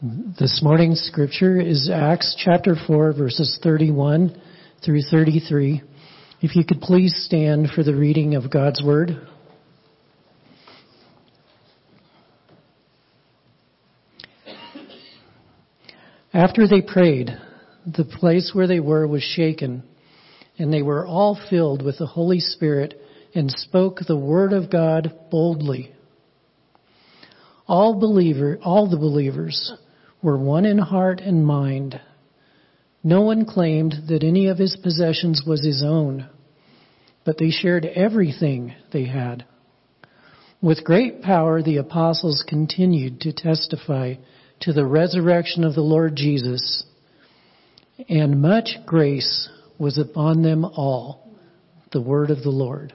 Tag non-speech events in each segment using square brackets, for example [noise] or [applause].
This morning's scripture is Acts chapter 4 verses 31 through 33. If you could please stand for the reading of God's word. After they prayed, the place where they were was shaken, and they were all filled with the Holy Spirit and spoke the word of God boldly. All believer, all the believers were one in heart and mind. No one claimed that any of his possessions was his own, but they shared everything they had. With great power, the apostles continued to testify to the resurrection of the Lord Jesus, and much grace was upon them all. The word of the Lord.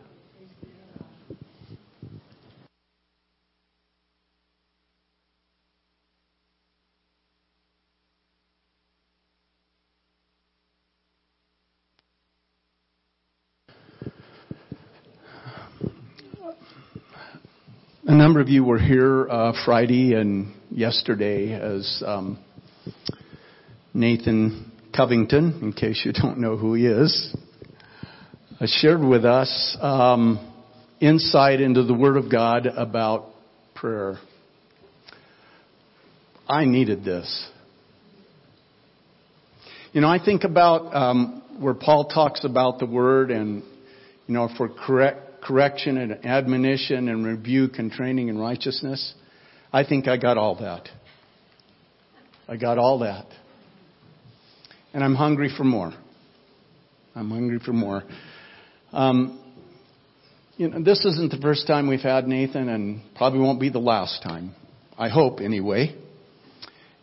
A number of you were here uh, Friday and yesterday as um, Nathan Covington, in case you don't know who he is, uh, shared with us um, insight into the Word of God about prayer. I needed this. You know, I think about um, where Paul talks about the Word and, you know, for correct correction and admonition and rebuke and training in righteousness. I think I got all that. I got all that. And I'm hungry for more. I'm hungry for more. Um, you know, this isn't the first time we've had Nathan, and probably won't be the last time. I hope, anyway.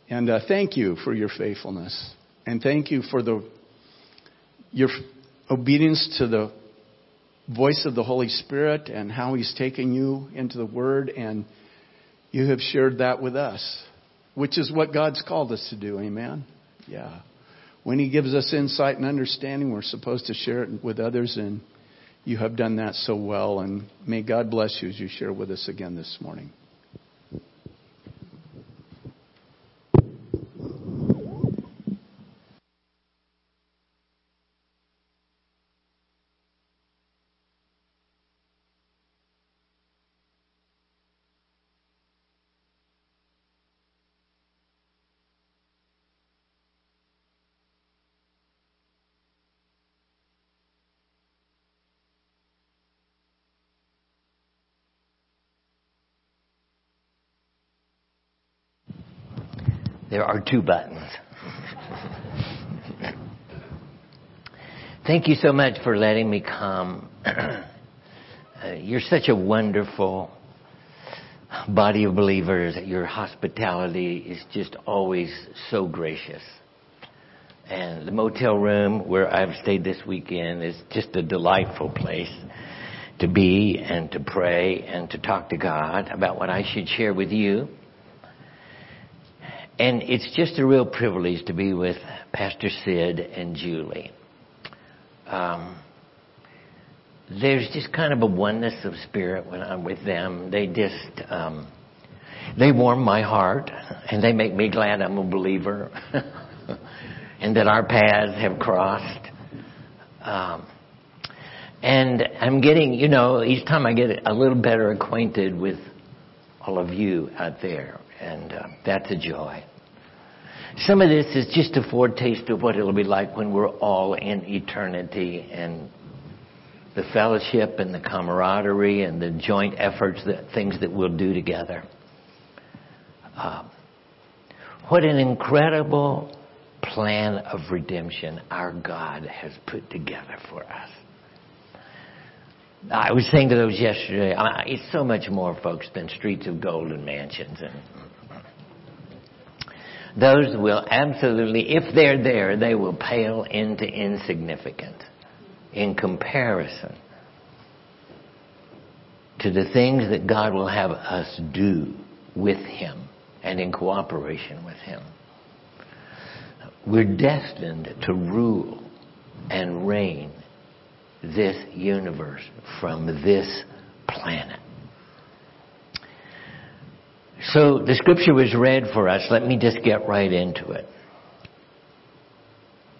And uh, thank you for your faithfulness, and thank you for the your obedience to the voice of the Holy Spirit and how He's taken you into the Word, and you have shared that with us, which is what God's called us to do. Amen? Yeah. When He gives us insight and understanding, we're supposed to share it with others, and you have done that so well. And may God bless you as you share with us again this morning. There are two buttons. Thank you so much for letting me come. [clears throat] uh, you're such a wonderful body of believers. Your hospitality is just always so gracious. And the motel room where I've stayed this weekend is just a delightful place to be and to pray and to talk to God about what I should share with you. And it's just a real privilege to be with Pastor Sid and Julie. Um, there's just kind of a oneness of spirit when I'm with them. They just, um, they warm my heart and they make me glad I'm a believer [laughs] and that our paths have crossed. Um, and I'm getting, you know, each time I get a little better acquainted with all of you out there, and uh, that's a joy. Some of this is just a foretaste of what it'll be like when we're all in eternity and the fellowship and the camaraderie and the joint efforts, the things that we'll do together. Uh, what an incredible plan of redemption our God has put together for us. I was saying to those yesterday, it's so much more, folks, than streets of gold and mansions and those will absolutely, if they're there, they will pale into insignificance in comparison to the things that God will have us do with Him and in cooperation with Him. We're destined to rule and reign this universe from this planet. So the scripture was read for us. Let me just get right into it.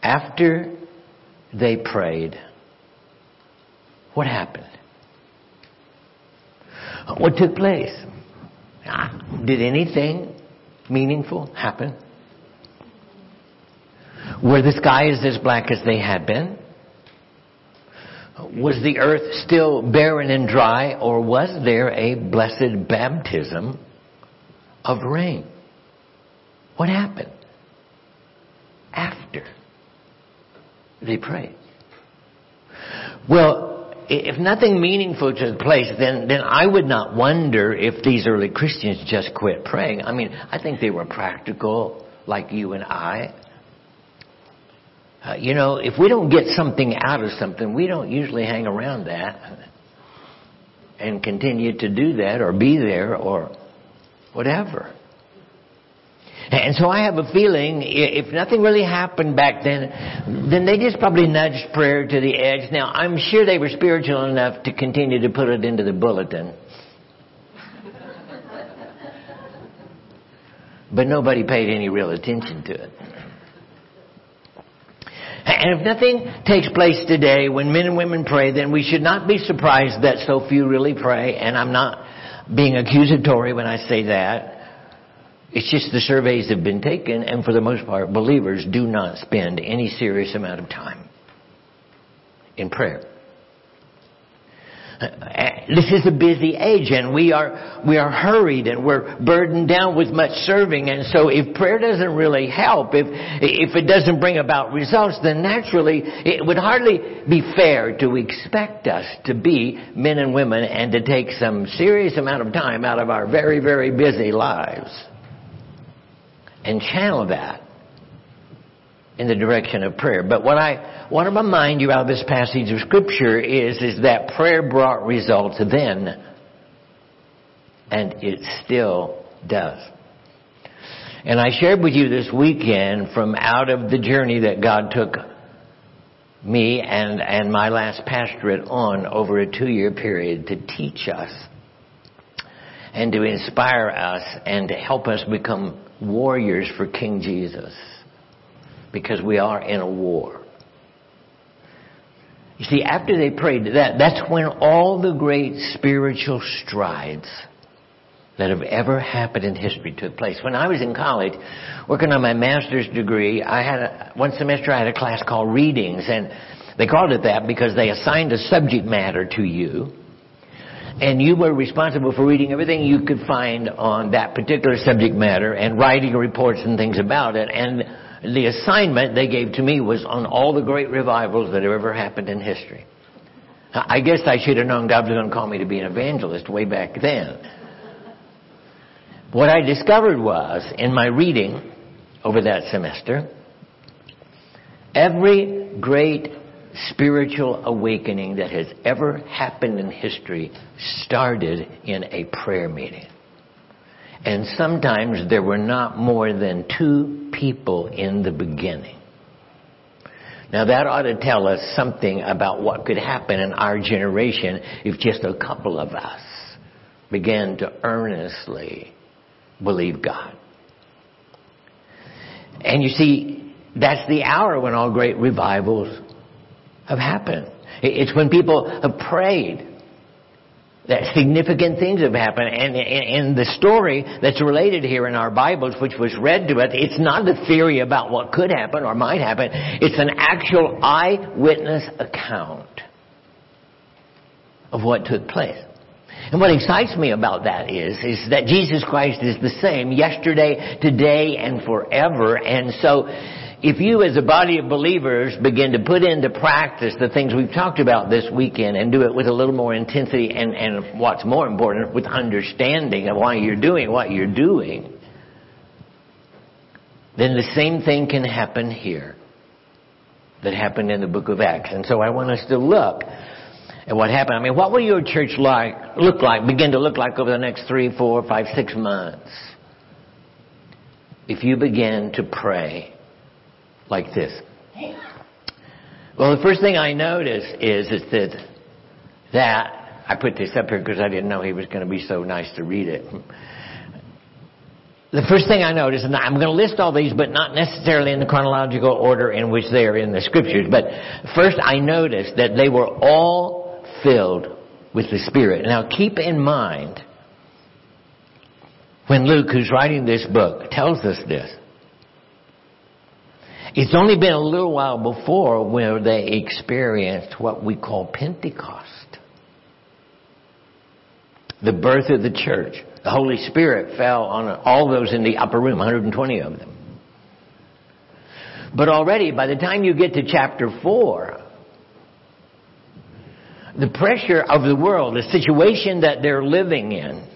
After they prayed, what happened? What took place? Ah, did anything meaningful happen? Were the skies as black as they had been? Was the earth still barren and dry, or was there a blessed baptism of rain? What happened after they prayed? Well, if nothing meaningful took place, then, then I would not wonder if these early Christians just quit praying. I mean, I think they were practical like you and I. Uh, you know, if we don't get something out of something, we don't usually hang around that and continue to do that or be there or whatever. And so I have a feeling if nothing really happened back then, then they just probably nudged prayer to the edge. Now, I'm sure they were spiritual enough to continue to put it into the bulletin. But nobody paid any real attention to it. And if nothing takes place today when men and women pray, then we should not be surprised that so few really pray. And I'm not being accusatory when I say that. It's just the surveys have been taken, and for the most part, believers do not spend any serious amount of time in prayer. Uh, this is a busy age and we are, we are hurried and we're burdened down with much serving and so if prayer doesn't really help, if, if it doesn't bring about results, then naturally it would hardly be fair to expect us to be men and women and to take some serious amount of time out of our very, very busy lives and channel that in the direction of prayer. But what I want to remind you out of this passage of scripture is, is that prayer brought results then, and it still does. And I shared with you this weekend from out of the journey that God took me and, and my last pastorate on over a two year period to teach us and to inspire us and to help us become warriors for King Jesus because we are in a war. You see, after they prayed that, that's when all the great spiritual strides that have ever happened in history took place. When I was in college, working on my master's degree, I had a, one semester I had a class called readings and they called it that because they assigned a subject matter to you and you were responsible for reading everything you could find on that particular subject matter and writing reports and things about it. And the assignment they gave to me was on all the great revivals that have ever happened in history. I guess I should have known God was going to call me to be an evangelist way back then. What I discovered was, in my reading over that semester, every great spiritual awakening that has ever happened in history started in a prayer meeting. And sometimes there were not more than two people in the beginning. Now that ought to tell us something about what could happen in our generation if just a couple of us began to earnestly believe God. And you see, that's the hour when all great revivals have happened. It's when people have prayed that significant things have happened. And the story that's related here in our Bibles, which was read to us, it's not a theory about what could happen or might happen. It's an actual eyewitness account of what took place. And what excites me about that is, is that Jesus Christ is the same yesterday, today, and forever. And so, if you as a body of believers begin to put into practice the things we've talked about this weekend and do it with a little more intensity and, and what's more important, with understanding of why you're doing what you're doing, then the same thing can happen here that happened in the book of Acts. And so I want us to look at what happened. I mean, what will your church like, look like, begin to look like over the next three, four, five, six months? If you begin to pray like this. Well, the first thing I notice is, is that, that, I put this up here because I didn't know he was going to be so nice to read it. the first thing I noticed, and I'm going to list all these, but not necessarily in the chronological order in which they are in the scriptures. But first, I noticed that they were all filled with the Spirit. Now, keep in mind when Luke, who's writing this book, tells us this. It's only been a little while before where they experienced what we call Pentecost. The birth of the church. The Holy Spirit fell on all those in the upper room, 120 of them. But already, by the time you get to chapter 4, the pressure of the world, the situation that they're living in,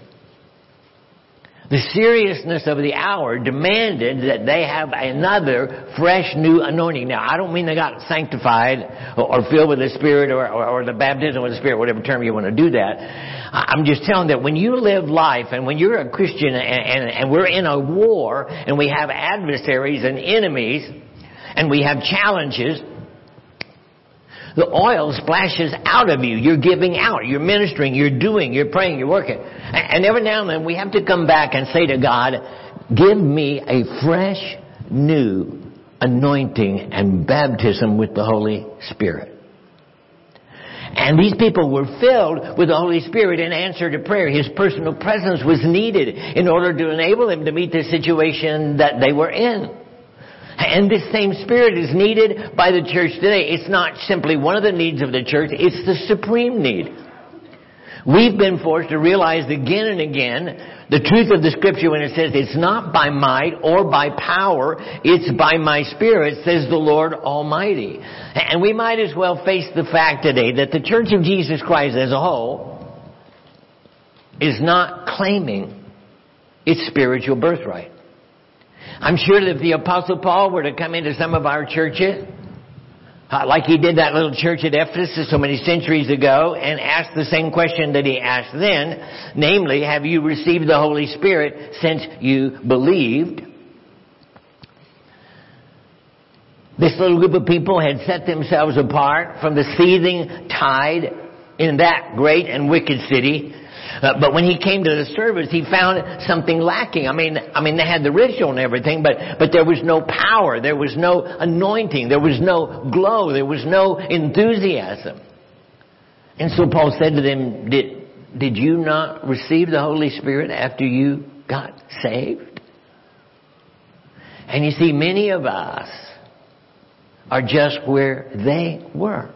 the seriousness of the hour demanded that they have another fresh new anointing. Now, I don't mean they got sanctified or, filled with the Spirit or, or, or, the baptism with the Spirit, whatever term you want to do that. I'm just telling that when you live life and when you're a Christian and, and, and we're in a war and we have adversaries and enemies and we have challenges, the oil splashes out of you. You're giving out. You're ministering. You're doing. You're praying. You're working. And every now and then we have to come back and say to God, give me a fresh, new anointing and baptism with the Holy Spirit. And these people were filled with the Holy Spirit in answer to prayer. His personal presence was needed in order to enable them to meet the situation that they were in. And this same spirit is needed by the church today. It's not simply one of the needs of the church, it's the supreme need. We've been forced to realize again and again the truth of the scripture when it says it's not by might or by power, it's by my spirit, says the Lord Almighty. And we might as well face the fact today that the church of Jesus Christ as a whole is not claiming its spiritual birthright. I'm sure that if the Apostle Paul were to come into some of our churches, uh, like he did that little church at Ephesus so many centuries ago, and ask the same question that he asked then, namely, have you received the Holy Spirit since you believed? This little group of people had set themselves apart from the seething tide in that great and wicked city uh, but when he came to the service, he found something lacking. I mean, I mean, they had the ritual and everything, but, but there was no power. There was no anointing. There was no glow. There was no enthusiasm. And so Paul said to them, did, did you not receive the Holy Spirit after you got saved? And you see, many of us are just where they were.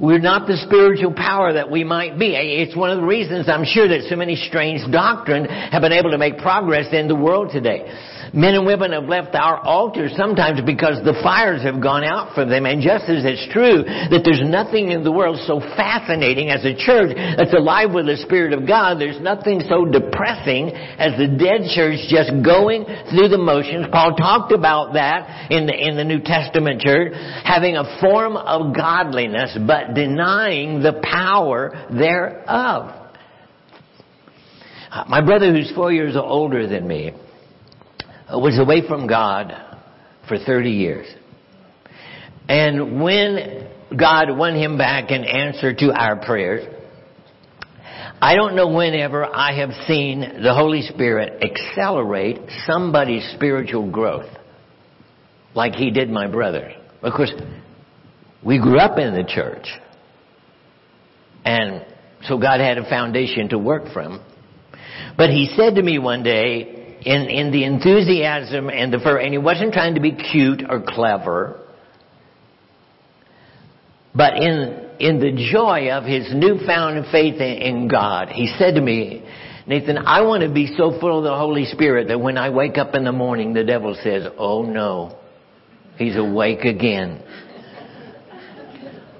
We're not the spiritual power that we might be. It's one of the reasons I'm sure that so many strange doctrine have been able to make progress in the world today. Men and women have left our altars sometimes because the fires have gone out from them. And just as it's true that there's nothing in the world so fascinating as a church that's alive with the Spirit of God, there's nothing so depressing as the dead church just going through the motions. Paul talked about that in the, in the New Testament church, having a form of godliness, but denying the power thereof. My brother, who's four years older than me, was away from God for 30 years. And when God won him back in answer to our prayers, I don't know whenever I have seen the Holy Spirit accelerate somebody's spiritual growth like he did my brother. Of course, we grew up in the church. And so God had a foundation to work from. But he said to me one day, in, in the enthusiasm and the fervor, and he wasn't trying to be cute or clever, but in, in the joy of his newfound faith in, in God, he said to me, Nathan, I want to be so full of the Holy Spirit that when I wake up in the morning, the devil says, oh no, he's awake again.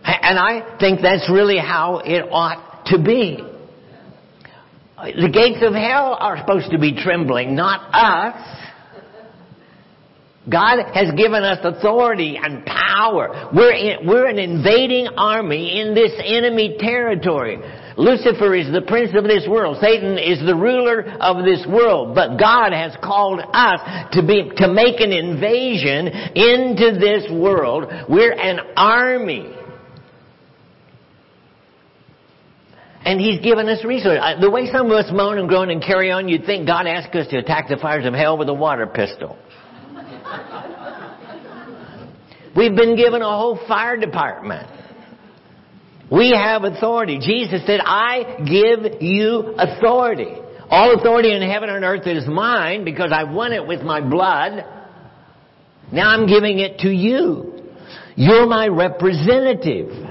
And I think that's really how it ought to be. The gates of hell are supposed to be trembling, not us. God has given us authority and power. We're, in, we're an invading army in this enemy territory. Lucifer is the prince of this world. Satan is the ruler of this world. But God has called us to be, to make an invasion into this world. We're an army. And He's given us resources. The way some of us moan and groan and carry on, you'd think God asked us to attack the fires of hell with a water pistol. We've been given a whole fire department. We have authority. Jesus said, I give you authority. All authority in heaven and earth is mine because I won it with my blood. Now I'm giving it to you. You're my representative.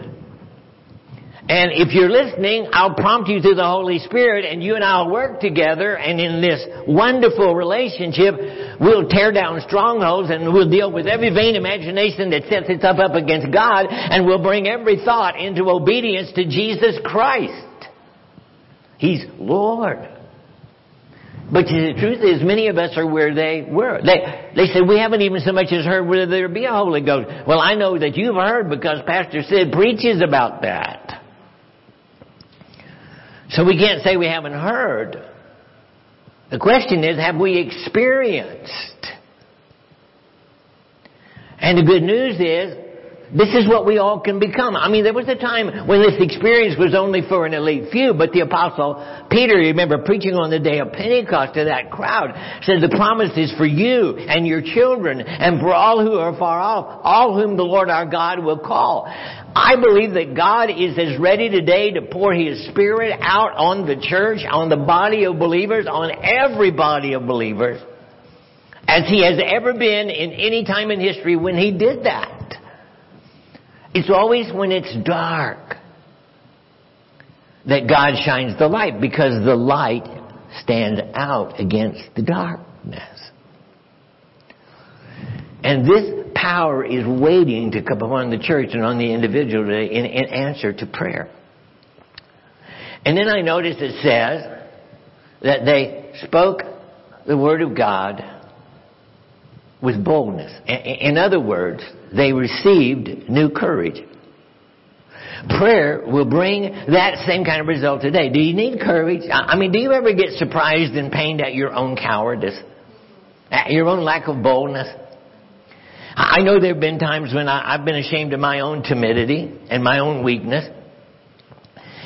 And if you're listening, I'll prompt you through the Holy Spirit and you and I'll work together and in this wonderful relationship, we'll tear down strongholds and we'll deal with every vain imagination that sets itself up against God and we'll bring every thought into obedience to Jesus Christ. He's Lord. But the truth is, many of us are where they were. They, they said, we haven't even so much as heard whether there be a Holy Ghost. Well, I know that you've heard because Pastor Sid preaches about that. So we can't say we haven't heard. The question is, have we experienced? And the good news is, this is what we all can become. I mean, there was a time when this experience was only for an elite few, but the apostle Peter, you remember preaching on the day of Pentecost to that crowd, said the promise is for you and your children and for all who are far off, all whom the Lord our God will call. I believe that God is as ready today to pour His Spirit out on the church, on the body of believers, on every body of believers, as He has ever been in any time in history when He did that. It's always when it's dark that God shines the light because the light stands out against the darkness. And this power is waiting to come upon the church and on the individual in, in answer to prayer. And then I noticed it says that they spoke the word of God with boldness. In other words, they received new courage. Prayer will bring that same kind of result today. Do you need courage? I mean, do you ever get surprised and pained at your own cowardice? At your own lack of boldness? I know there have been times when I, have been ashamed of my own timidity and my own weakness.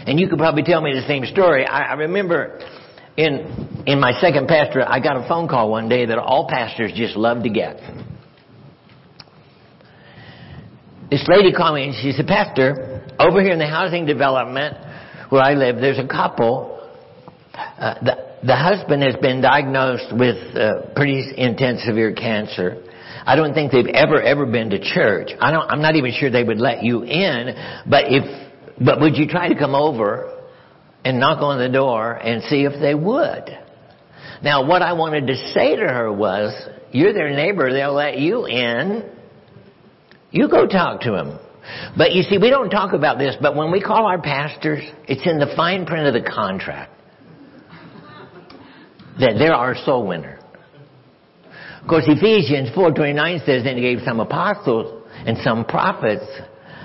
And you could probably tell me the same story. I, I remember in, in my second pastorate, I got a phone call one day that all pastors just love to get. This lady called me and she said, Pastor, over here in the housing development where I live, there's a couple. Uh, the, the husband has been diagnosed with uh, pretty intense severe cancer. I don't think they've ever, ever been to church. I don't, I'm not even sure they would let you in, but if, but would you try to come over and knock on the door and see if they would. Now, what I wanted to say to her was, you're their neighbor, they'll let you in. You go talk to them. But you see, we don't talk about this, but when we call our pastors, it's in the fine print of the contract that they're our soul winner. Of course, Ephesians 4.29 says, and he gave some apostles and some prophets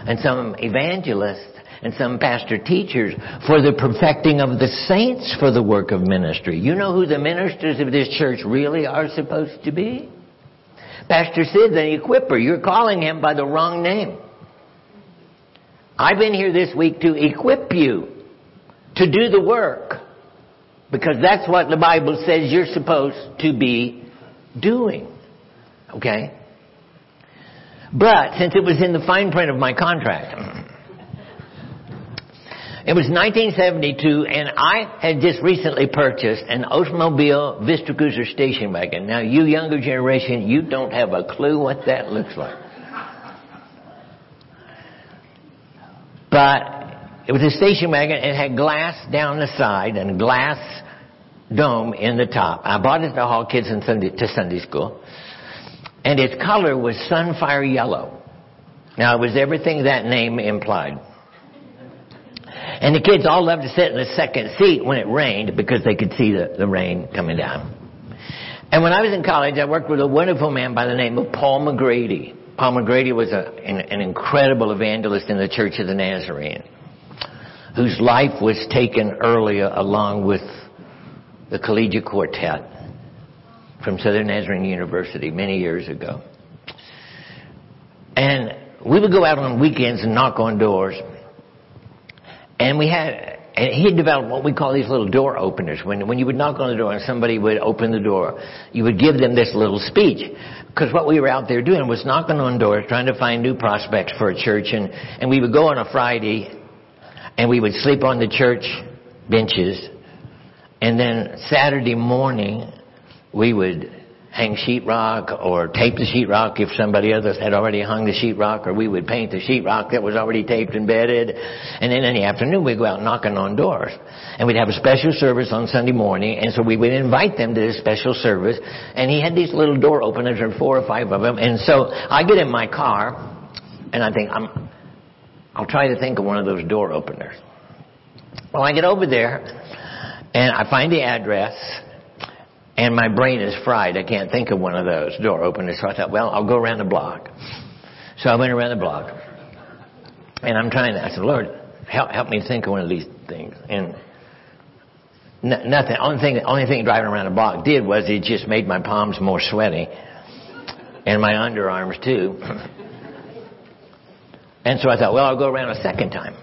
and some evangelists and some pastor teachers for the perfecting of the saints for the work of ministry. You know who the ministers of this church really are supposed to be? Pastor Sid, the equipper. You're calling him by the wrong name. I've been here this week to equip you to do the work because that's what the Bible says you're supposed to be doing. Okay? But since it was in the fine print of my contract, it was 1972, and I had just recently purchased an Oldsmobile Vista Cruiser station wagon. Now, you younger generation, you don't have a clue what that looks like. But it was a station wagon. It had glass down the side and glass dome in the top. I bought it to haul kids in Sunday, to Sunday school. And its color was sunfire yellow. Now, it was everything that name implied. And the kids all loved to sit in the second seat when it rained because they could see the, the rain coming down. And when I was in college, I worked with a wonderful man by the name of Paul McGrady. Paul McGrady was a, an, an incredible evangelist in the Church of the Nazarene, whose life was taken earlier along with the collegiate quartet from Southern Nazarene University many years ago. And we would go out on weekends and knock on doors and we had, and he had developed what we call these little door openers. When, when you would knock on the door and somebody would open the door, you would give them this little speech. Because what we were out there doing was knocking on doors, trying to find new prospects for a church, and, and we would go on a Friday, and we would sleep on the church benches, and then Saturday morning, we would hang sheetrock or tape the sheetrock if somebody else had already hung the sheetrock, or we would paint the sheetrock that was already taped and bedded. And then in the afternoon, we'd go out knocking on doors. And we'd have a special service on Sunday morning, and so we would invite them to this special service. And he had these little door openers, or four or five of them. And so I get in my car, and I think, I'm, I'll try to think of one of those door openers. Well, I get over there, and I find the address, and my brain is fried. I can't think of one of those door openers. So I thought, well, I'll go around the block. So I went around the block. And I'm trying to, I said, Lord, help, help me think of one of these things. And nothing, only thing, only thing driving around the block did was it just made my palms more sweaty. And my underarms too. and so I thought, well, I'll go around a second time.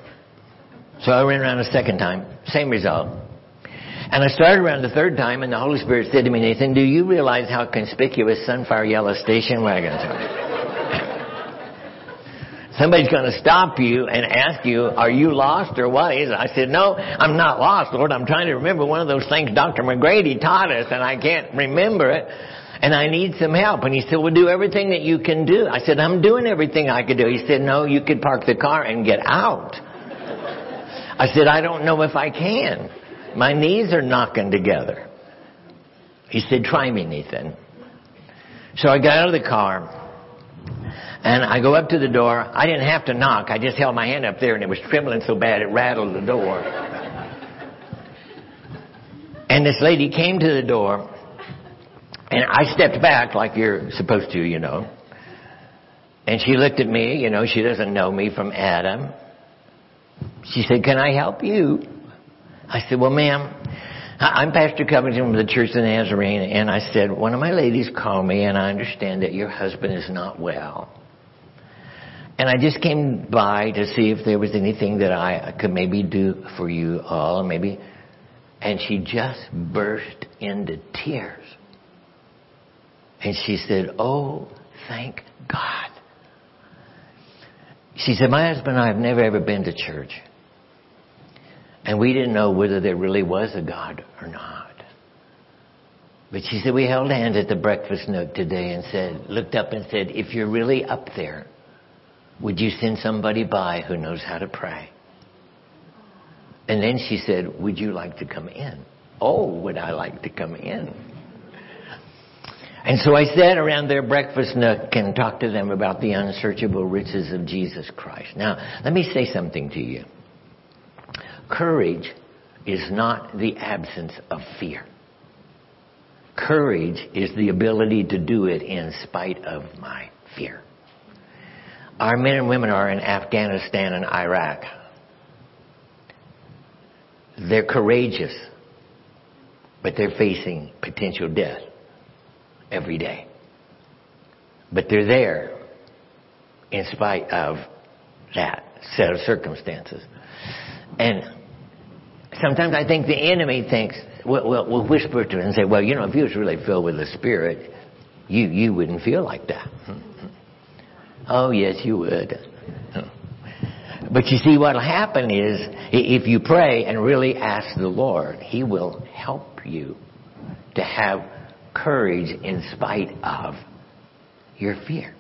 So I went around a second time. Same result. And I started around the third time, and the Holy Spirit said to me, Nathan, do you realize how conspicuous sunfire yellow station wagons are? [laughs] Somebody's going to stop you and ask you, are you lost or what is it? I said, no, I'm not lost, Lord. I'm trying to remember one of those things Dr. McGrady taught us, and I can't remember it. And I need some help. And he said, well, do everything that you can do. I said, I'm doing everything I could do. He said, no, you could park the car and get out. I said, I don't know if I can. My knees are knocking together. He said, try me, Nathan. So I got out of the car and I go up to the door. I didn't have to knock. I just held my hand up there and it was trembling so bad it rattled the door. And this lady came to the door and I stepped back like you're supposed to, you know. And she looked at me, you know, she doesn't know me from Adam. She said, can I help you? I said, well, ma'am, I'm Pastor Covington from the Church of Nazarene, and I said, one of my ladies called me, and I understand that your husband is not well. And I just came by to see if there was anything that I could maybe do for you all, maybe. And she just burst into tears. And she said, oh, thank God. She said, my husband and I have never ever been to church. And we didn't know whether there really was a God or not. But she said, we held hands at the breakfast nook today and said, looked up and said, if you're really up there, would you send somebody by who knows how to pray? And then she said, would you like to come in? Oh, would I like to come in? And so I sat around their breakfast nook and talked to them about the unsearchable riches of Jesus Christ. Now, let me say something to you. Courage is not the absence of fear. Courage is the ability to do it in spite of my fear. Our men and women are in Afghanistan and Iraq. They're courageous, but they're facing potential death every day. But they're there in spite of that set of circumstances. And sometimes I think the enemy thinks, will will will whisper to it and say, well, you know, if you was really filled with the Spirit, you, you wouldn't feel like that. [laughs] oh, yes, you would. [laughs] But you see, what'll happen is, if you pray and really ask the Lord, He will help you to have courage in spite of your fear.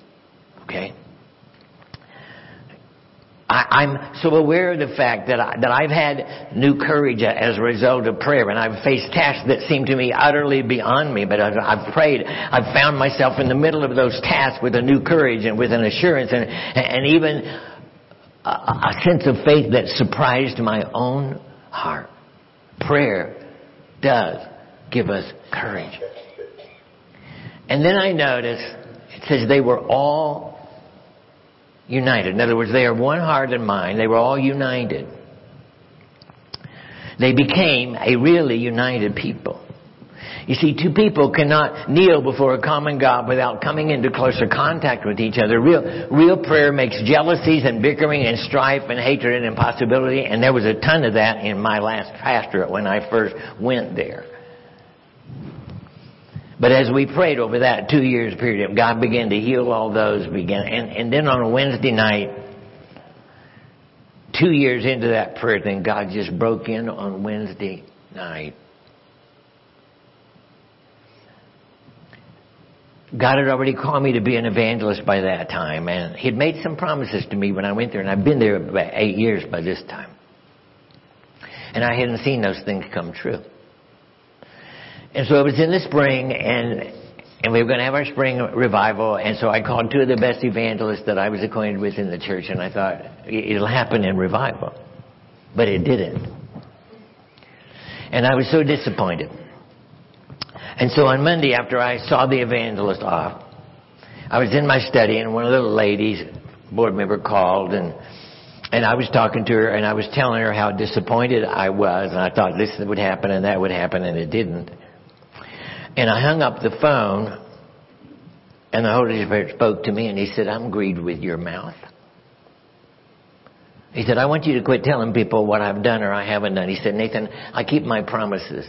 Okay? I, am so aware of the fact that, I, that I've had new courage as a result of prayer, and I've faced tasks that seem to me utterly beyond me. But I've, I've prayed, I've found myself in the middle of those tasks with a new courage and with an assurance, and and even a, a sense of faith that surprised my own heart. Prayer does give us courage. And then I notice it says they were all united. In other words, they are one heart and mind. They were all united. They became a really united people. You see, two people cannot kneel before a common God without coming into closer contact with each other. Real, real prayer makes jealousies and bickering and strife and hatred and impossibility, and there was a ton of that in my last pastorate when I first went there. But as we prayed over that two years period, God began to heal all those, began, and, and then on a Wednesday night, two years into that prayer thing, God just broke in on Wednesday night. God had already called me to be an evangelist by that time, and He had made some promises to me when I went there, and I've been there about eight years by this time. And I hadn't seen those things come true. And so it was in the spring, and and we were going to have our spring revival, and so I called two of the best evangelists that I was acquainted with in the church, and I thought it'll happen in revival, but it didn't. And I was so disappointed. And so on Monday, after I saw the evangelist off, I was in my study, and one of the ladies, board member, called, and and I was talking to her, and I was telling her how disappointed I was, and I thought this would happen and that would happen, and it didn't. And I hung up the phone, and the Holy Spirit spoke to me, and He said, I'm grieved with your mouth. He said, I want you to quit telling people what I've done or I haven't done. He said, Nathan, I keep my promises.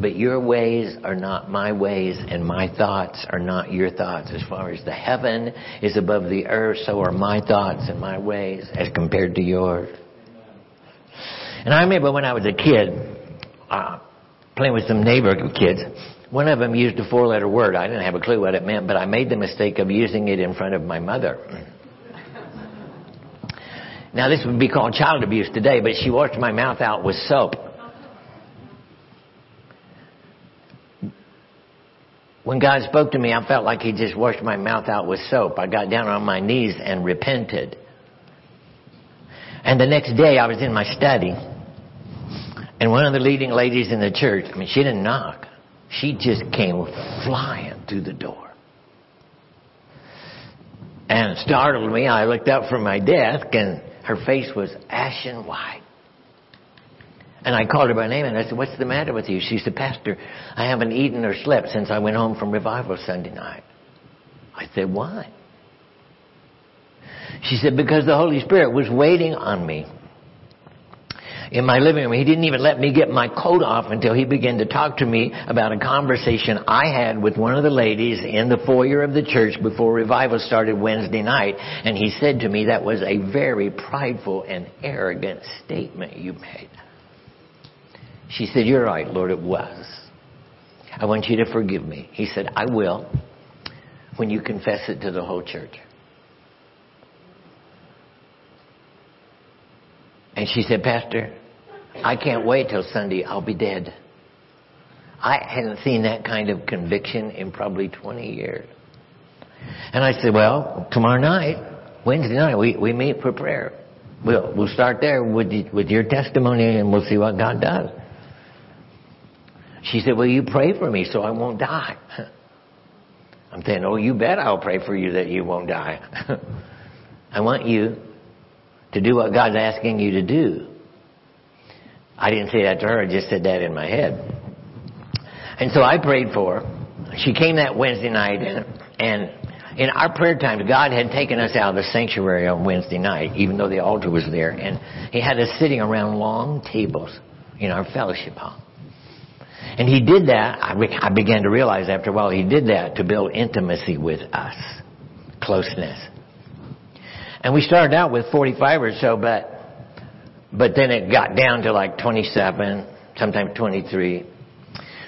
But your ways are not my ways, and my thoughts are not your thoughts. As far as the heaven is above the earth, so are my thoughts and my ways as compared to yours. And I remember when I was a kid, uh, playing with some neighbor kids. One of them used a four letter word. I didn't have a clue what it meant, but I made the mistake of using it in front of my mother. Now this would be called child abuse today, but she washed my mouth out with soap. When God spoke to me, I felt like He just washed my mouth out with soap. I got down on my knees and repented. And the next day I was in my study and one of the leading ladies in the church, I mean, she didn't knock. She just came flying through the door. And startled me. I looked up from my desk and her face was ashen white. And I called her by name and I said, What's the matter with you? She said, Pastor, I haven't eaten or slept since I went home from revival Sunday night. I said, Why? She said, Because the Holy Spirit was waiting on me in my living room. He didn't even let me get my coat off until he began to talk to me about a conversation I had with one of the ladies in the foyer of the church before revival started Wednesday night. And he said to me, that was a very prideful and arrogant statement you made. She said, you're right, Lord, it was. I want you to forgive me. He said, I will when you confess it to the whole church. And she said, Pastor, I can't wait till Sunday. I'll be dead. I hadn't seen that kind of conviction in probably 20 years. And I said, well, tomorrow night, Wednesday night, we, we meet for prayer. We'll, we'll start there with, with your testimony and we'll see what God does. She said, well, you pray for me so I won't die. [laughs] I'm saying, oh, you bet I'll pray for you that you won't die. [laughs] I want you to do what God's asking you to do. I didn't say that to her, I just said that in my head. And so I prayed for her. She came that Wednesday night and, and in our prayer times, God had taken us out of the sanctuary on Wednesday night, even though the altar was there, and He had us sitting around long tables in our fellowship hall. And He did that, I began to realize after a while, He did that to build intimacy with us, closeness. And we started out with 45 or so, but but then it got down to like 27, sometimes 23,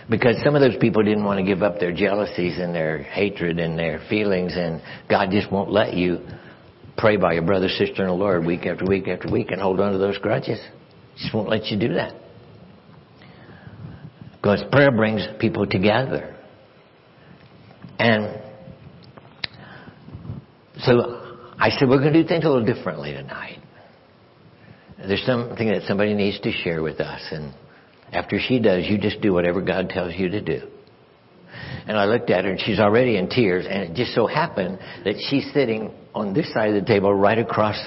because some of those people didn't want to give up their jealousies and their hatred and their feelings, and God just won't let you pray by your brother, sister and the Lord week after week after week and hold on to those grudges. Just won't let you do that. Because prayer brings people together. And so I said, we're going to do things a little differently tonight there's something that somebody needs to share with us. And after she does, you just do whatever God tells you to do. And I looked at her and she's already in tears. And it just so happened that she's sitting on this side of the table right across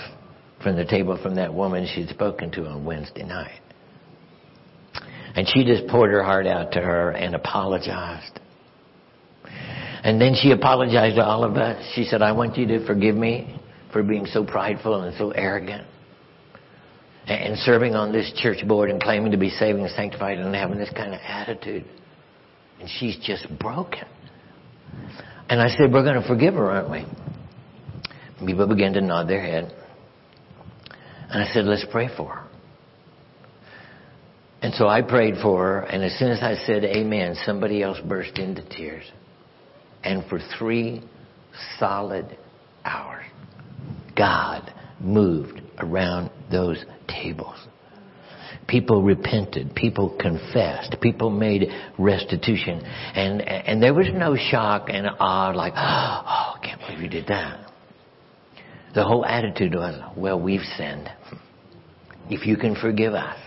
from the table from that woman she'd spoken to on Wednesday night. And she just poured her heart out to her and apologized. And then she apologized to all of us. She said, I want you to forgive me for being so prideful and so arrogant and serving on this church board and claiming to be saving and sanctified and having this kind of attitude. And she's just broken. And I said, We're going to forgive her, aren't we? People began to nod their head. And I said, Let's pray for her. And so I prayed for her, and as soon as I said amen, somebody else burst into tears. And for three solid hours, God moved around those tables. People repented. People confessed. People made restitution. And, and there was no shock and awe like, oh, I can't believe you did that. The whole attitude was, well, we've sinned. If you can forgive us,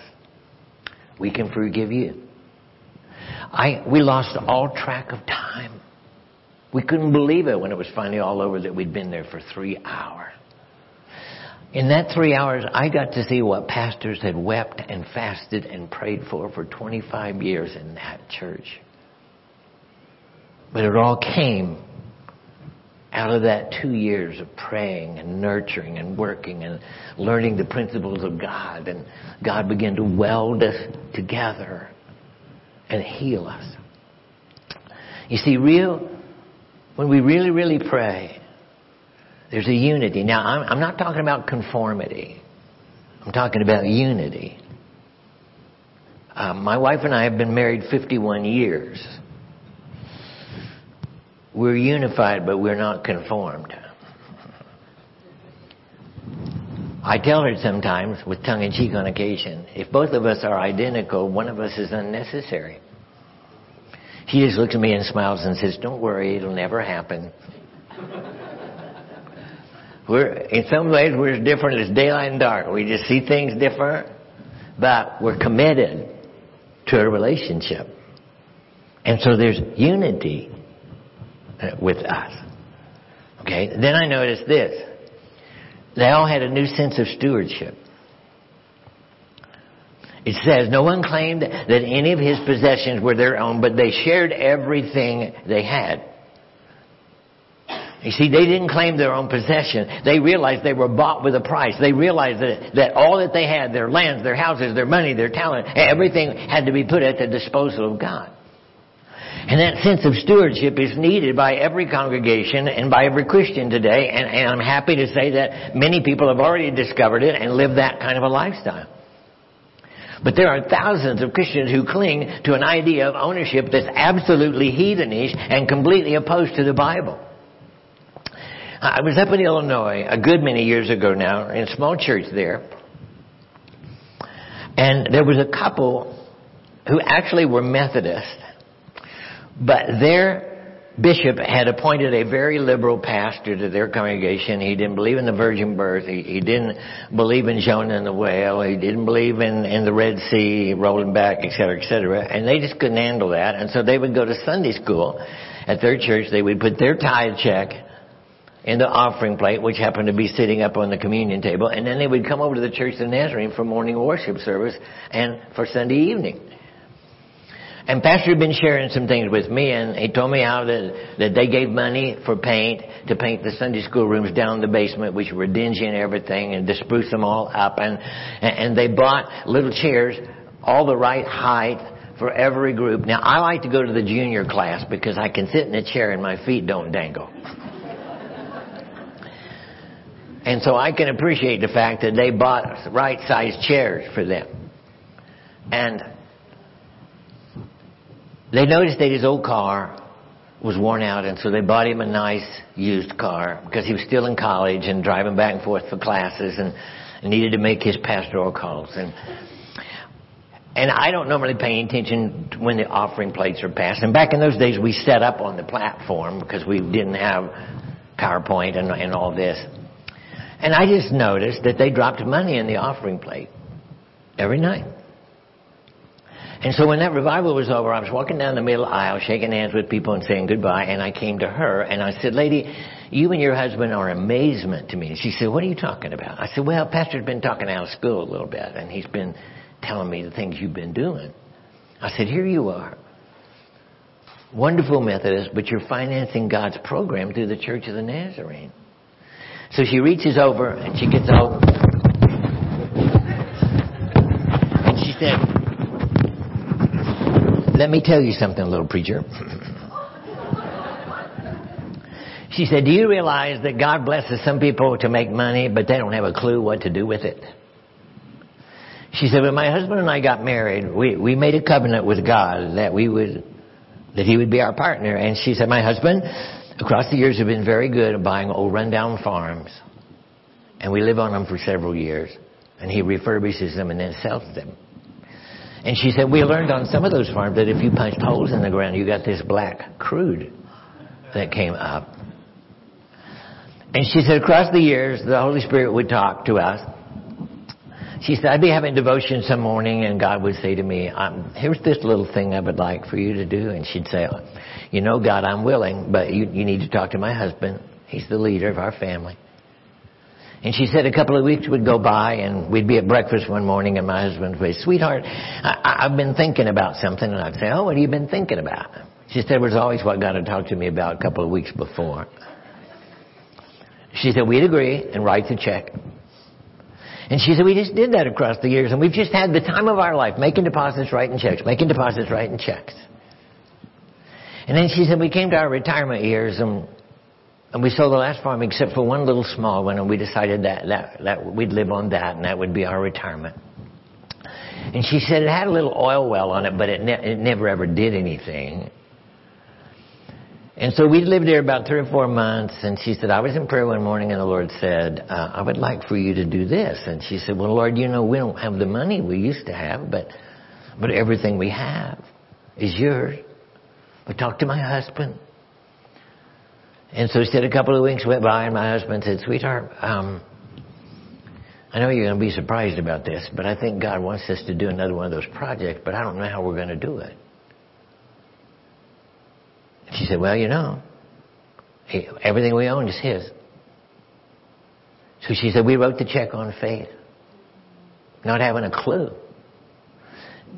we can forgive you. I, we lost all track of time. We couldn't believe it when it was finally all over that we'd been there for three hours. In that three hours, I got to see what pastors had wept and fasted and prayed for for 25 years in that church. But it all came out of that two years of praying and nurturing and working and learning the principles of God. And God began to weld us together and heal us. You see, real, when we really, really pray, there's a unity. Now, I'm, I'm not talking about conformity. I'm talking about unity. Uh, my wife and I have been married 51 years. We're unified, but we're not conformed. I tell her sometimes, with tongue in cheek on occasion, if both of us are identical, one of us is unnecessary. She just looks at me and smiles and says, Don't worry, it'll never happen. We're, in some ways, we're as different as daylight and dark. We just see things different, but we're committed to a relationship. And so there's unity uh, with us. Okay? Then I noticed this. They all had a new sense of stewardship. It says, no one claimed that any of his possessions were their own, but they shared everything they had. You see, they didn't claim their own possession. They realized they were bought with a price. They realized that, that all that they had, their lands, their houses, their money, their talent, everything had to be put at the disposal of God. And that sense of stewardship is needed by every congregation and by every Christian today. And, and, I'm happy to say that many people have already discovered it and live that kind of a lifestyle. But there are thousands of Christians who cling to an idea of ownership that's absolutely heathenish and completely opposed to the Bible. I was up in Illinois a good many years ago now in a small church there. And there was a couple who actually were Methodist, but their bishop had appointed a very liberal pastor to their congregation. He didn't believe in the virgin birth. He, he didn't believe in Jonah and the whale. He didn't believe in, in the Red Sea rolling back, et cetera, et cetera. And they just couldn't handle that. And so they would go to Sunday school at their church. They would put their tithe check in the offering plate, which happened to be sitting up on the communion table, and then they would come over to the Church of Nazarene for morning worship service and for Sunday evening. And Pastor had been sharing some things with me, and he told me how that, that they gave money for paint to paint the Sunday school rooms down in the basement, which were dingy and everything, and to spruce them all up. And, and they bought little chairs, all the right height for every group. Now, I like to go to the junior class because I can sit in a chair and my feet don't dangle. And so I can appreciate the fact that they bought right sized chairs for them. And they noticed that his old car was worn out, and so they bought him a nice used car because he was still in college and driving back and forth for classes and needed to make his pastoral calls. And and I don't normally pay attention when the offering plates are passed. And back in those days, we set up on the platform because we didn't have PowerPoint and, and all this. And I just noticed that they dropped money in the offering plate every night. And so when that revival was over, I was walking down the middle aisle, shaking hands with people and saying goodbye, and I came to her and I said, Lady, you and your husband are amazement to me. And she said, What are you talking about? I said, Well, Pastor's been talking out of school a little bit, and he's been telling me the things you've been doing. I said, here you are. Wonderful Methodist, but you're financing God's program through the Church of the Nazarene. So she reaches over and she gets out. And she said, Let me tell you something, little preacher. [laughs] She said, Do you realize that God blesses some people to make money, but they don't have a clue what to do with it? She said, When my husband and I got married, we, we made a covenant with God that we would, that he would be our partner. And she said, My husband, across the years, have been very good at buying old rundown farms. And we live on them for several years. And he refurbishes them and then sells them. And she said, We learned on some of those farms that if you punched holes in the ground, you got this black crude that came up. And she said, across the years, the Holy Spirit would talk to us. She said, I'd be having devotion some morning and God would say to me, um, here's this little thing I would like for you to do. And she'd say, you know, God, I'm willing, but you, you need to talk to my husband. He's the leader of our family. And she said a couple of weeks would go by and we'd be at breakfast one morning and my husband would say, sweetheart, I, I've been thinking about something. And I'd say, oh, what have you been thinking about? She said it was always what God had talked to me about a couple of weeks before. She said, we'd agree and write the check. And she said, we just did that across the years and we've just had the time of our life making deposits, writing checks, making deposits, writing checks. And then she said, we came to our retirement years and, and we sold the last farm except for one little small one and we decided that, that, that we'd live on that and that would be our retirement. And she said it had a little oil well on it, but it, ne- it never ever did anything. And so we lived there about three or four months, and she said, I was in prayer one morning, and the Lord said, uh, I would like for you to do this. And she said, Well, Lord, you know, we don't have the money we used to have, but, but everything we have is yours. But talk to my husband. And so she said a couple of weeks went by, and my husband said, Sweetheart, um, I know you're going to be surprised about this, but I think God wants us to do another one of those projects, but I don't know how we're going to do it. She said, well, you know, everything we own is his. So she said, we wrote the check on faith, not having a clue.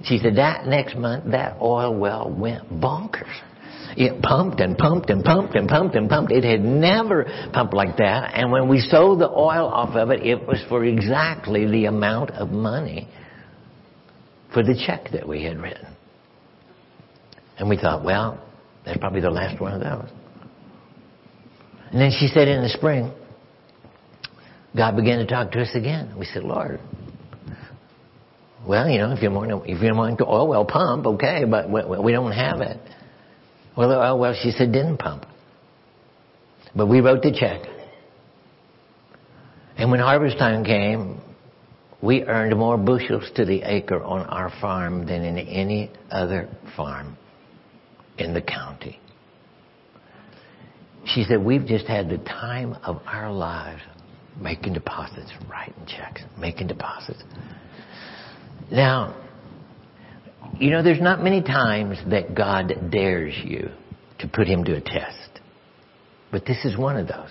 She said, that next month, that oil well went bonkers. It pumped and pumped and pumped and pumped and pumped. It had never pumped like that. And when we sold the oil off of it, it was for exactly the amount of money for the check that we had written. And we thought, well, that's probably the last one of those. And then she said in the spring, God began to talk to us again. We said, Lord, well, you know, if you want, if you want to oil well pump, okay, but we don't have it. Well, the oil well, she said, didn't pump. But we wrote the check. And when harvest time came, we earned more bushels to the acre on our farm than in any other farm in the county. She said, We've just had the time of our lives making deposits, writing checks, making deposits. Now, you know, there's not many times that God dares you to put him to a test. But this is one of those.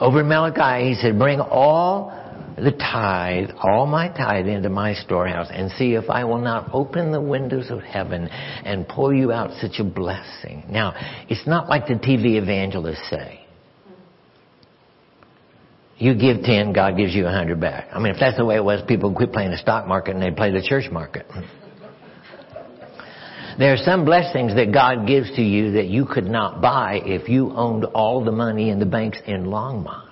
Over in Malachi, he said, Bring all the tithe, all my tithe into my storehouse and see if I will not open the windows of heaven and pour you out such a blessing. Now, it's not like the TV evangelists say. You give 10, God gives you a 100 back. I mean, if that's the way it was, people would quit playing the stock market and they'd play the church market. [laughs] There are some blessings that God gives to you that you could not buy if you owned all the money in the banks in Longmont.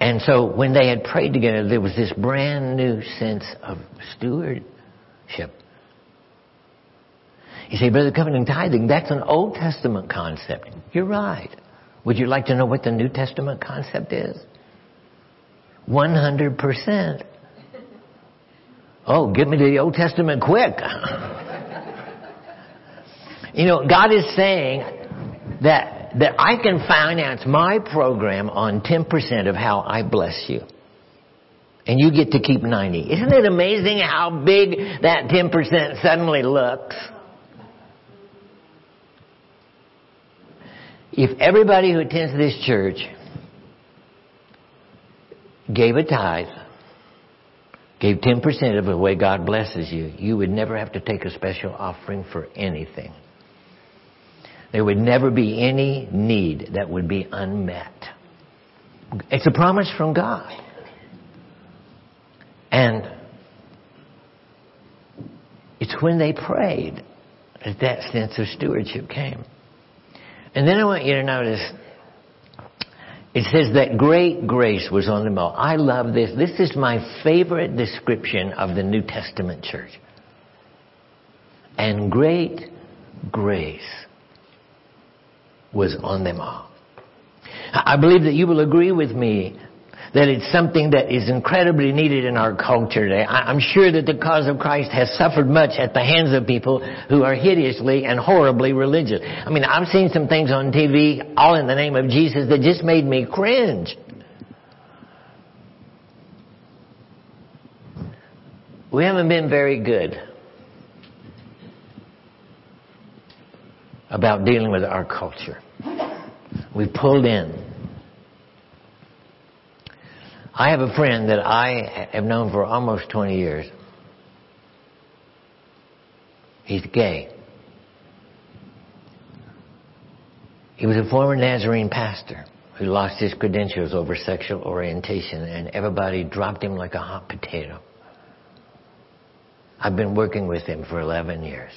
And so when they had prayed together, there was this brand new sense of stewardship. You say, Brother Covington tithing, that's an Old Testament concept. You're right. Would you like to know what the New Testament concept is? 100%. Oh, give me the Old Testament quick. [laughs] you know, God is saying that that I can finance my program on 10% of how I bless you. And you get to keep 90. Isn't it amazing how big that 10% suddenly looks? If everybody who attends this church gave a tithe gave 10% of the way God blesses you, you would never have to take a special offering for anything. There would never be any need that would be unmet. It's a promise from God. And it's when they prayed that that sense of stewardship came. And then I want you to notice it says that great grace was on them all. I love this. This is my favorite description of the New Testament church. And great grace was on them all. I believe that you will agree with me that it's something that is incredibly needed in our culture today. I'm sure that the cause of Christ has suffered much at the hands of people who are hideously and horribly religious. I mean, I've seen some things on TV, all in the name of Jesus, that just made me cringe. We haven't been very good about dealing with our culture. We pulled in. I have a friend that I have known for almost 20 years. He's gay. He was a former Nazarene pastor who lost his credentials over sexual orientation and everybody dropped him like a hot potato. I've been working with him for 11 years.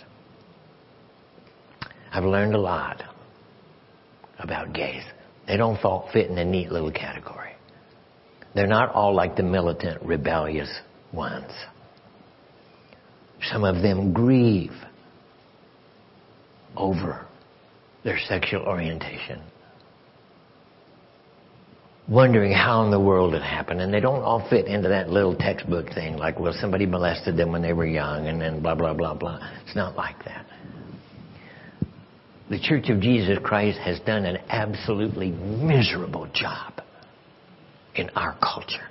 I've learned a lot about gays. They don't fit in a neat little category. They're not all like the militant, rebellious ones. Some of them grieve over their sexual orientation. Wondering how in the world it happened. And they don't all fit into that little textbook thing like, well, somebody molested them when they were young and then blah, blah, blah, blah. It's not like that the Church of Jesus Christ has done an absolutely miserable job in our culture.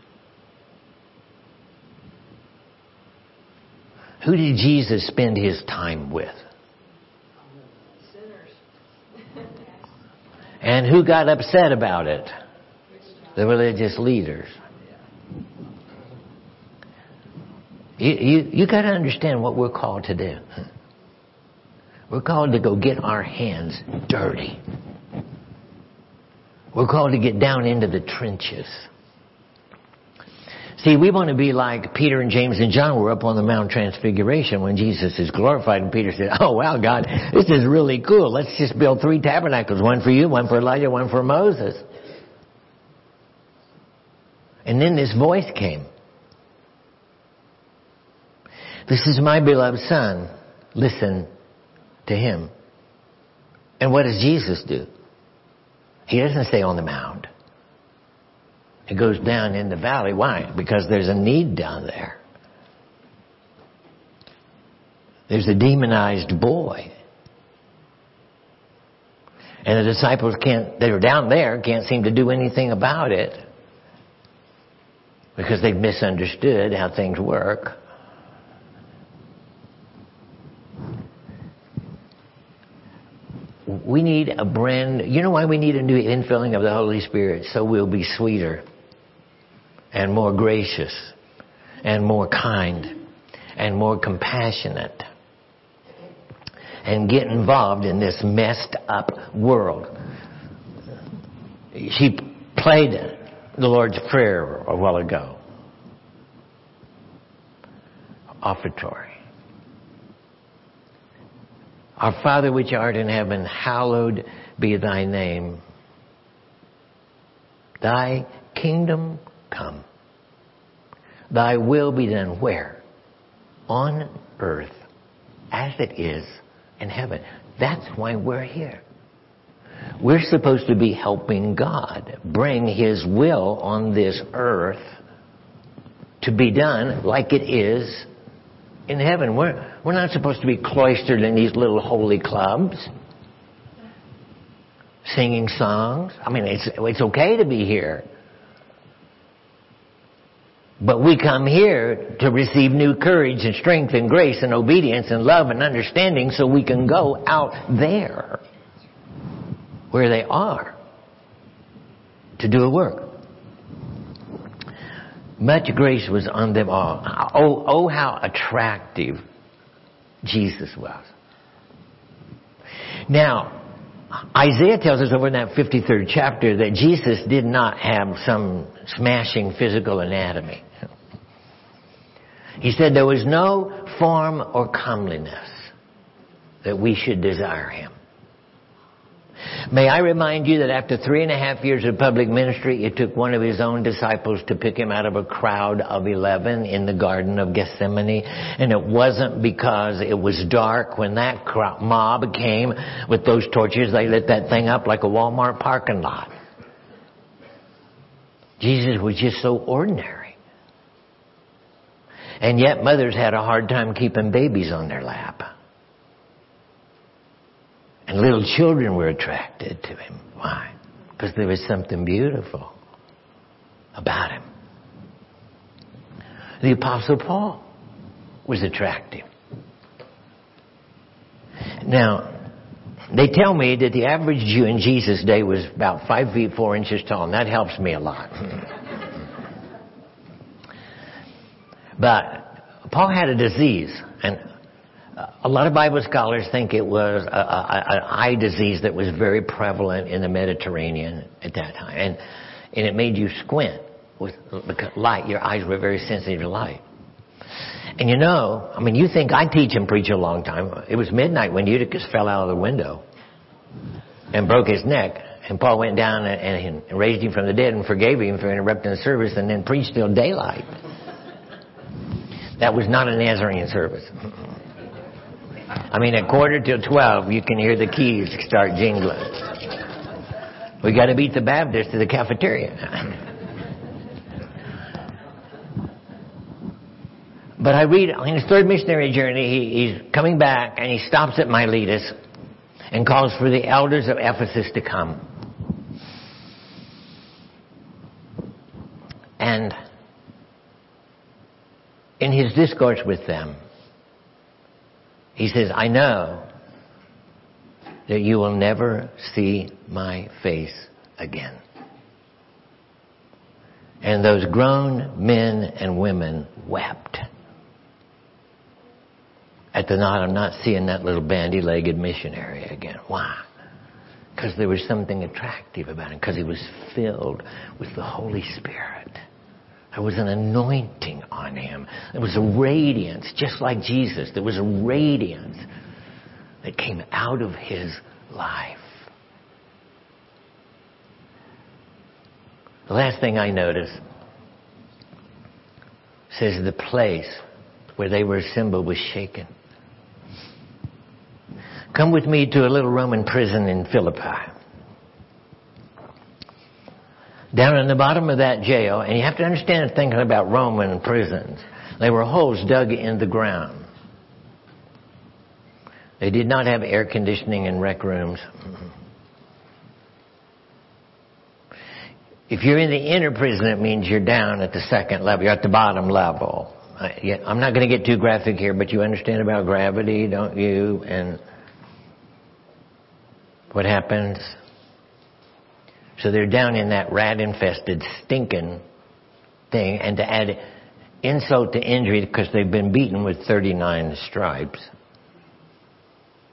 Who did Jesus spend his time with? Sinners. and who got upset about it? The religious leaders. You, you, you got to understand what we're called to do. We're called to go get our hands dirty. We're called to get down into the trenches. See, we want to be like Peter and James and John were up on the Mount Transfiguration when Jesus is glorified and Peter said, oh wow God, this is really cool. Let's just build three tabernacles. One for you, one for Elijah, one for Moses. And then this voice came. This is my beloved son. Listen to him. And what does Jesus do? He doesn't stay on the mound. He goes down in the valley. Why? Because there's a need down there. There's a demonized boy. And the disciples can't, they are down there, can't seem to do anything about it. Because they've misunderstood how things work. We need a brand, you know why we need a new infilling of the Holy Spirit? So we'll be sweeter and more gracious and more kind and more compassionate and get involved in this messed up world. She played the Lord's Prayer a while ago. Offertory. Our Father which art in heaven, hallowed be thy name. Thy kingdom come. Thy will be done where? On earth as it is in heaven. That's why we're here. We're supposed to be helping God bring His will on this earth to be done like it is in heaven. We're, we're not supposed to be cloistered in these little holy clubs singing songs. I mean, it's, it's okay to be here. But we come here to receive new courage and strength and grace and obedience and love and understanding so we can go out there where they are to do a work. Much grace was on them all. Oh, oh, how attractive Jesus was. Now, Isaiah tells us over in that 53rd chapter that Jesus did not have some smashing physical anatomy. He said there was no form or comeliness that we should desire him. May I remind you that after three and a half years of public ministry, it took one of his own disciples to pick him out of a crowd of 11 in the Garden of Gethsemane. And it wasn't because it was dark when that mob came with those torches. They lit that thing up like a Walmart parking lot. Jesus was just so ordinary. And yet mothers had a hard time keeping babies on their lap. And little children were attracted to him. Why? Because there was something beautiful about him. The Apostle Paul was attractive. Now, they tell me that the average Jew in Jesus' day was about five feet four inches tall, and that helps me a lot. [laughs] but Paul had a disease, and a lot of Bible scholars think it was an eye disease that was very prevalent in the Mediterranean at that time. And, and it made you squint with light. Your eyes were very sensitive to light. And you know, I mean, you think I teach and preach a long time. It was midnight when Eutychus fell out of the window and broke his neck. And Paul went down and, and raised him from the dead and forgave him for interrupting the service and then preached till daylight. That was not a Nazarene service. I mean, at quarter till 12, you can hear the keys start jingling. We got to beat the Baptists to the cafeteria. but I read in his third missionary journey, he, he's coming back and he stops at Miletus and calls for the elders of Ephesus to come. And in his discourse with them, he says, I know that you will never see my face again. And those grown men and women wept at the thought of not seeing that little bandy-legged missionary again. Why? Because there was something attractive about him, because he was filled with the Holy Spirit. There was an anointing on him. There was a radiance, just like Jesus. There was a radiance that came out of his life. The last thing I noticed says the place where they were assembled was shaken. Come with me to a little Roman prison in Philippi down in the bottom of that jail, and you have to understand thinking about Roman prisons. They were holes dug in the ground. They did not have air conditioning in rec rooms. If you're in the inner prison, it means you're down at the second level. You're at the bottom level. I'm not going to get too graphic here, but you understand about gravity, don't you? And what happens? So they're down in that rat infested, stinking thing. And to add insult to injury, because they've been beaten with 39 stripes,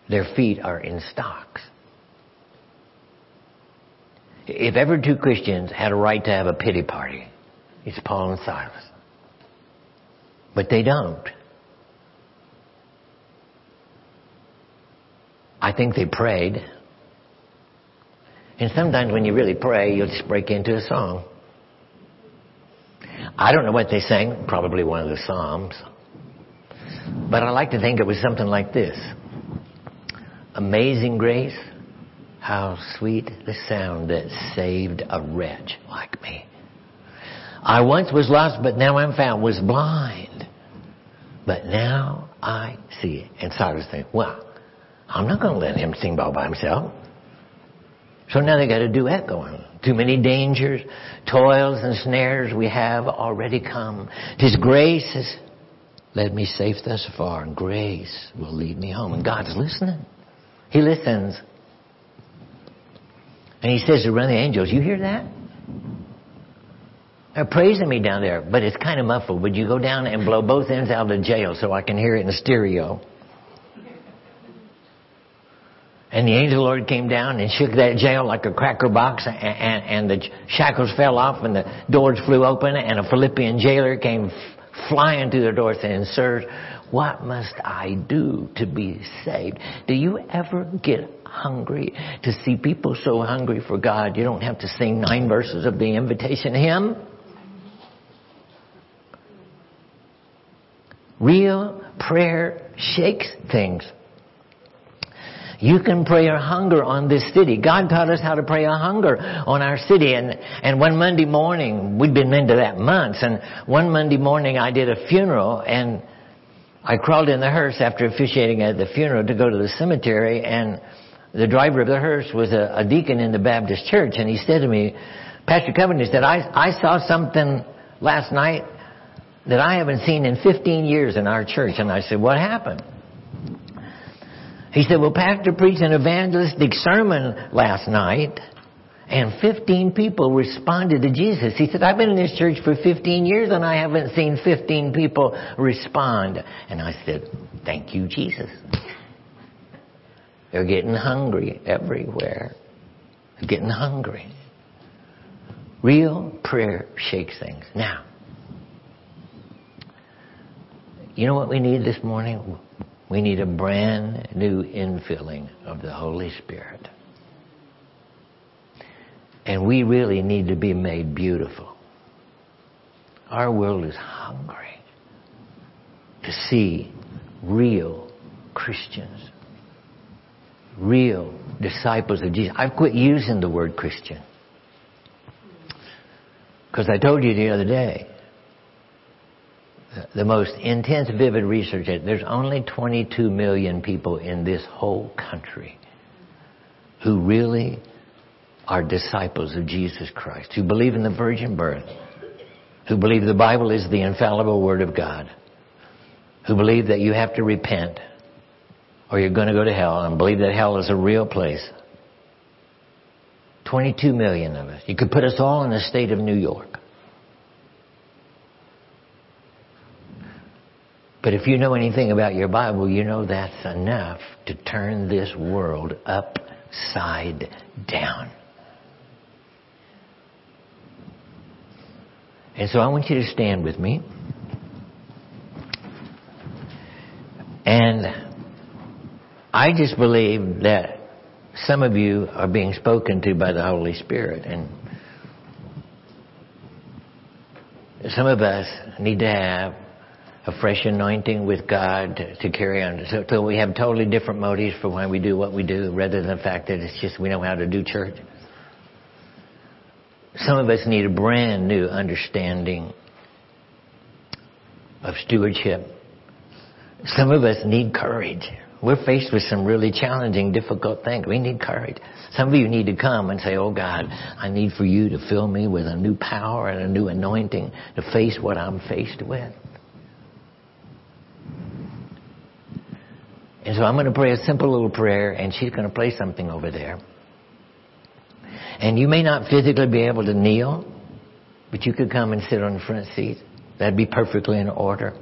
their feet are in stocks. If ever two Christians had a right to have a pity party, it's Paul and Silas. But they don't. I think they prayed. And sometimes when you really pray, you'll just break into a song. I don't know what they sang, probably one of the Psalms. But I like to think it was something like this. Amazing grace, how sweet the sound that saved a wretch like me. I once was lost, but now I'm found, was blind. But now I see. And Silas thinks, well, I'm not going to let him sing all by himself. So now they got a duet going. Too many dangers, toils and snares we have already come. His grace has led me safe thus far, and grace will lead me home. And God's listening. He listens. And he says to run the angels, you hear that? They're praising me down there, but it's kind of muffled. Would you go down and blow both ends out of jail so I can hear it in stereo? And the angel of the Lord came down and shook that jail like a cracker box, and, and, and the shackles fell off, and the doors flew open, and a Philippian jailer came flying through the door saying, Sir, what must I do to be saved? Do you ever get hungry to see people so hungry for God you don't have to sing nine verses of the invitation hymn? Real prayer shakes things. You can pray a hunger on this city. God taught us how to pray a hunger on our city. And, and one Monday morning, we'd been into that months, and one Monday morning I did a funeral and I crawled in the hearse after officiating at the funeral to go to the cemetery and the driver of the hearse was a, a deacon in the Baptist church and he said to me, Pastor Covington said, I, I saw something last night that I haven't seen in 15 years in our church. And I said, what happened? He said, well, Pastor preached an evangelistic sermon last night and 15 people responded to Jesus. He said, I've been in this church for 15 years and I haven't seen 15 people respond. And I said, thank you, Jesus. They're getting hungry everywhere. They're getting hungry. Real prayer shakes things. Now, you know what we need this morning? We need a brand new infilling of the Holy Spirit. And we really need to be made beautiful. Our world is hungry to see real Christians, real disciples of Jesus. I've quit using the word Christian. Because I told you the other day, the most intense, vivid research. There's only 22 million people in this whole country who really are disciples of Jesus Christ, who believe in the virgin birth, who believe the Bible is the infallible Word of God, who believe that you have to repent or you're going to go to hell and believe that hell is a real place. 22 million of us. You could put us all in the state of New York. But if you know anything about your Bible, you know that's enough to turn this world upside down. And so I want you to stand with me. And I just believe that some of you are being spoken to by the Holy Spirit. And some of us need to have a fresh anointing with God to, carry on. So, so, we have totally different motives for why we do what we do rather than the fact that it's just we know how to do church. Some of us need a brand new understanding of stewardship. Some of us need courage. We're faced with some really challenging, difficult things. We need courage. Some of you need to come and say, Oh God, I need for you to fill me with a new power and a new anointing to face what I'm faced with. And so I'm going to pray a simple little prayer, and she's going to play something over there. And you may not physically be able to kneel, but you could come and sit on the front seat. That'd be perfectly in order.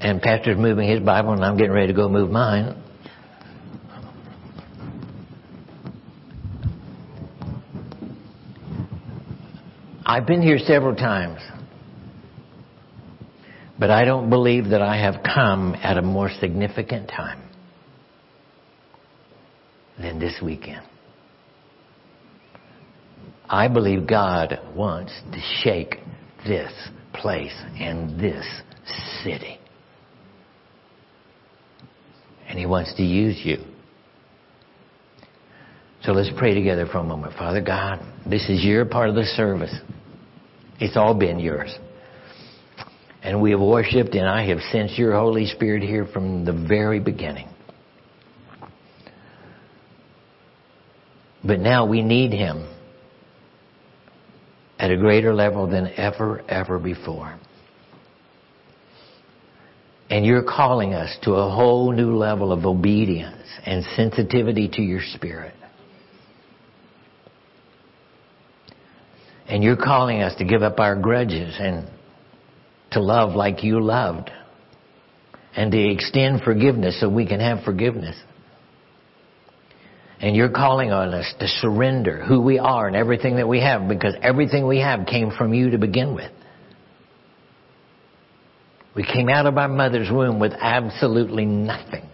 And Pastor's moving his Bible, and I'm getting ready to go move mine. I've been here several times. But I don't believe that I have come at a more significant time than this weekend. I believe God wants to shake this place and this city. And He wants to use you. So let's pray together for a moment. Father God, this is your part of the service. It's all been yours. And we have worshiped, and I have sensed your Holy Spirit here from the very beginning. But now we need Him at a greater level than ever, ever before. And you're calling us to a whole new level of obedience and sensitivity to your Spirit. And you're calling us to give up our grudges and to love like you loved and to extend forgiveness so we can have forgiveness. And you're calling on us to surrender who we are and everything that we have because everything we have came from you to begin with. We came out of our mother's womb with absolutely nothing.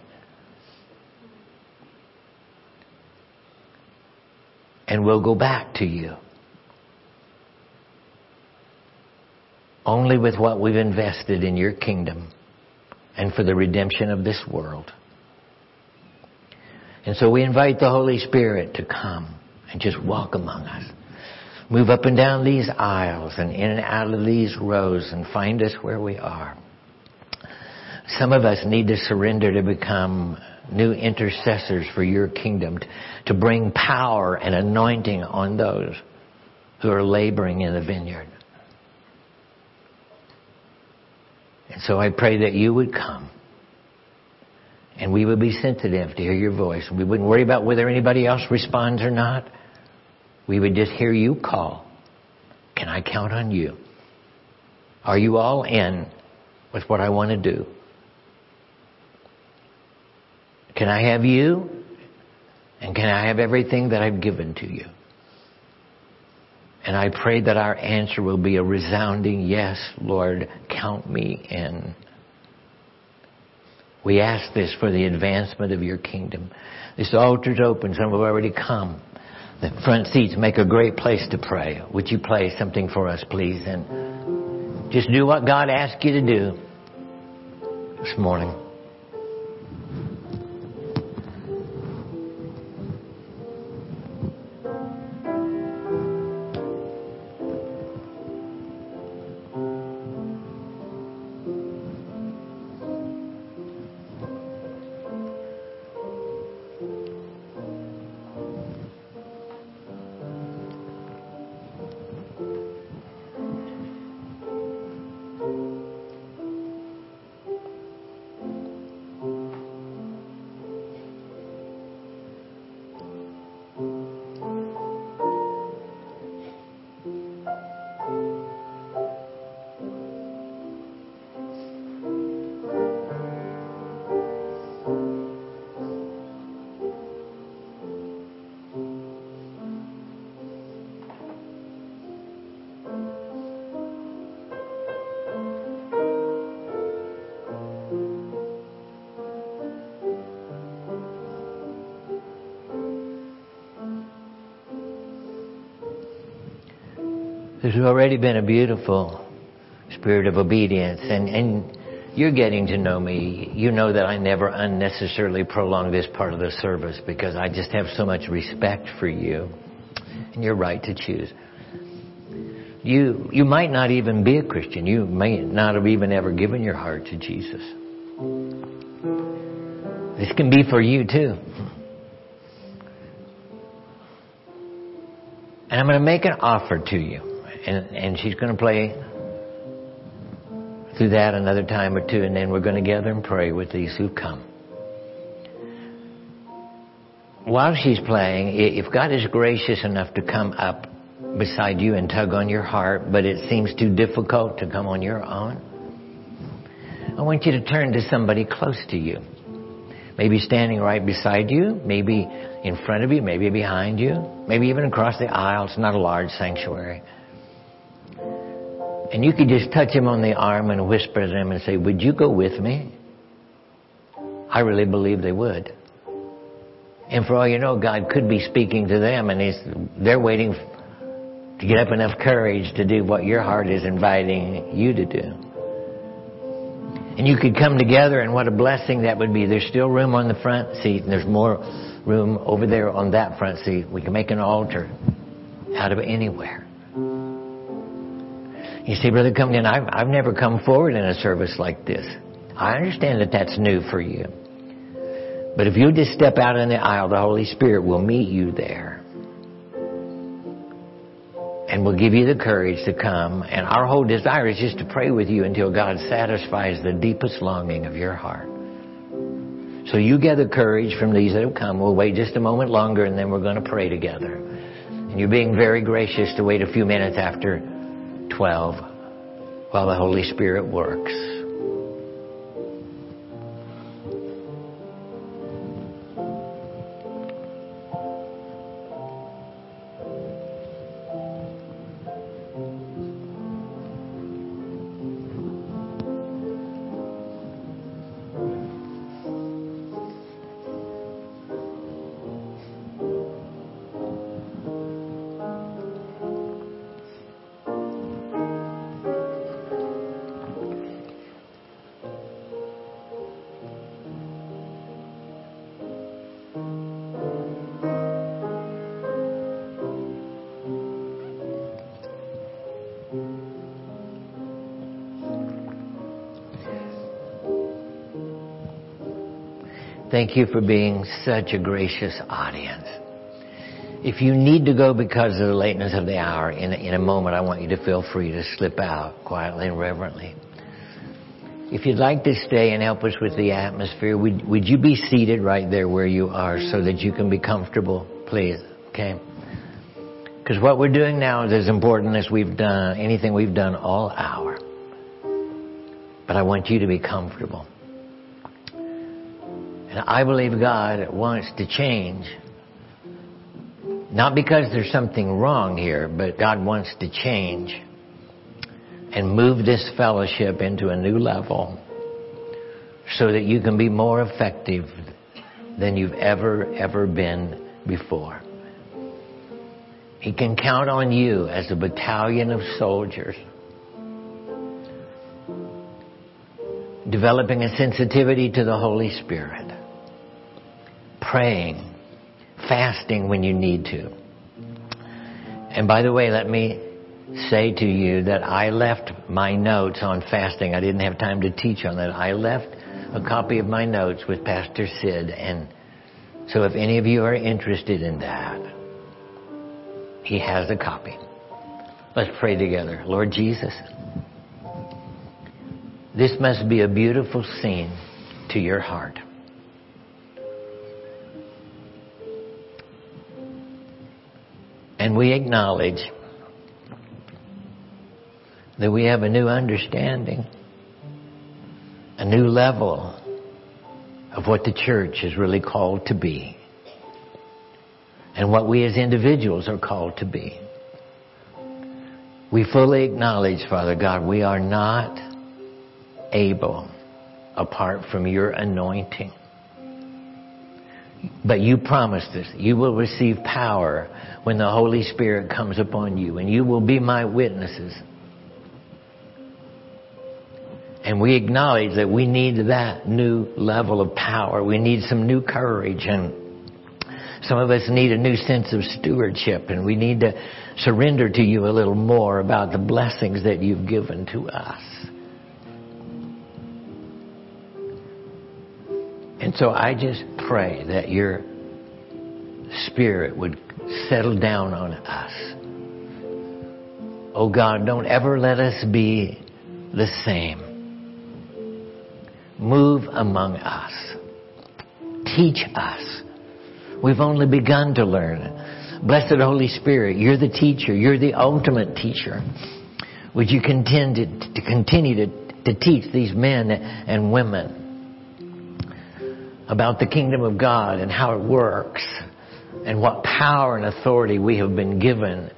And we'll go back to you. Only with what we've invested in your kingdom and for the redemption of this world. And so we invite the Holy Spirit to come and just walk among us. Move up and down these aisles and in and out of these rows and find us where we are. Some of us need to surrender to become new intercessors for your kingdom, to bring power and anointing on those who are laboring in the vineyard. And so I pray that you would come and we would be sensitive to hear your voice. We wouldn't worry about whether anybody else responds or not. We would just hear you call. Can I count on you? Are you all in with what I want to do? Can I have you? And can I have everything that I've given to you? And I pray that our answer will be a resounding yes, Lord, count me in. We ask this for the advancement of your kingdom. This altar's open. Some have already come. The front seats make a great place to pray. Would you play something for us, please? And just do what God asked you to do this morning. There's already been a beautiful spirit of obedience and, and you're getting to know me. You know that I never unnecessarily prolong this part of the service because I just have so much respect for you and your right to choose. You, you might not even be a Christian. You may not have even ever given your heart to Jesus. This can be for you too. And I'm going to make an offer to you and, and she's going to play through that another time or two, and then we're going to gather and pray with these who come. While she's playing, if God is gracious enough to come up beside you and tug on your heart, but it seems too difficult to come on your own, I want you to turn to somebody close to you. Maybe standing right beside you, maybe in front of you, maybe behind you, maybe even across the aisle. It's not a large sanctuary. And you could just touch him on the arm and whisper to them and say, Would you go with me? I really believe they would. And for all you know, God could be speaking to them and he's, they're waiting to get up enough courage to do what your heart is inviting you to do. And you could come together and what a blessing that would be. There's still room on the front seat and there's more room over there on that front seat. We can make an altar out of anywhere. You see, Brother Covington, I've, I've never come forward in a service like this. I understand that that's new for you. But if you just step out in the aisle, the Holy Spirit will meet you there. And will give you the courage to come. And our whole desire is just to pray with you until God satisfies the deepest longing of your heart. So you gather courage from these that have come. We'll wait just a moment longer and then we're going to pray together. And you're being very gracious to wait a few minutes after 12 while the Holy Spirit works. Thank you for being such a gracious audience. If you need to go because of the lateness of the hour, in a, in a moment I want you to feel free to slip out quietly and reverently. If you'd like to stay and help us with the atmosphere, would, would you be seated right there where you are so that you can be comfortable, please? Okay? Because what we're doing now is as important as we've done anything we've done all hour. But I want you to be comfortable. And I believe God wants to change. Not because there's something wrong here, but God wants to change and move this fellowship into a new level so that you can be more effective than you've ever, ever been before. He can count on you as a battalion of soldiers developing a sensitivity to the Holy Spirit praying, fasting when you need to. And by the way, let me say to you that I left my notes on fasting. I didn't have time to teach on that. I left a copy of my notes with Pastor Sid. And so if any of you are interested in that, he has a copy. Let's pray together. Lord Jesus, this must be a beautiful scene to your heart. And we acknowledge that we have a new understanding, a new level of what the church is really called to be, and what we as individuals are called to be. We fully acknowledge, Father God, we are not able apart from your anointing. But you promised us you will receive power when the Holy Spirit comes upon you, and you will be my witnesses. And we acknowledge that we need that new level of power. We need some new courage and some of us need a new sense of stewardship and we need to surrender to you a little more about the blessings that you've given to us. And so I just pray that your spirit would settle down on us. Oh God, don't ever let us be the same. Move among us. Teach us. We've only begun to learn. Blessed Holy Spirit, you're the teacher. You're the ultimate teacher. Would you continue to, to continue to, to teach these men and women about the kingdom of God and how it works and what power and authority we have been given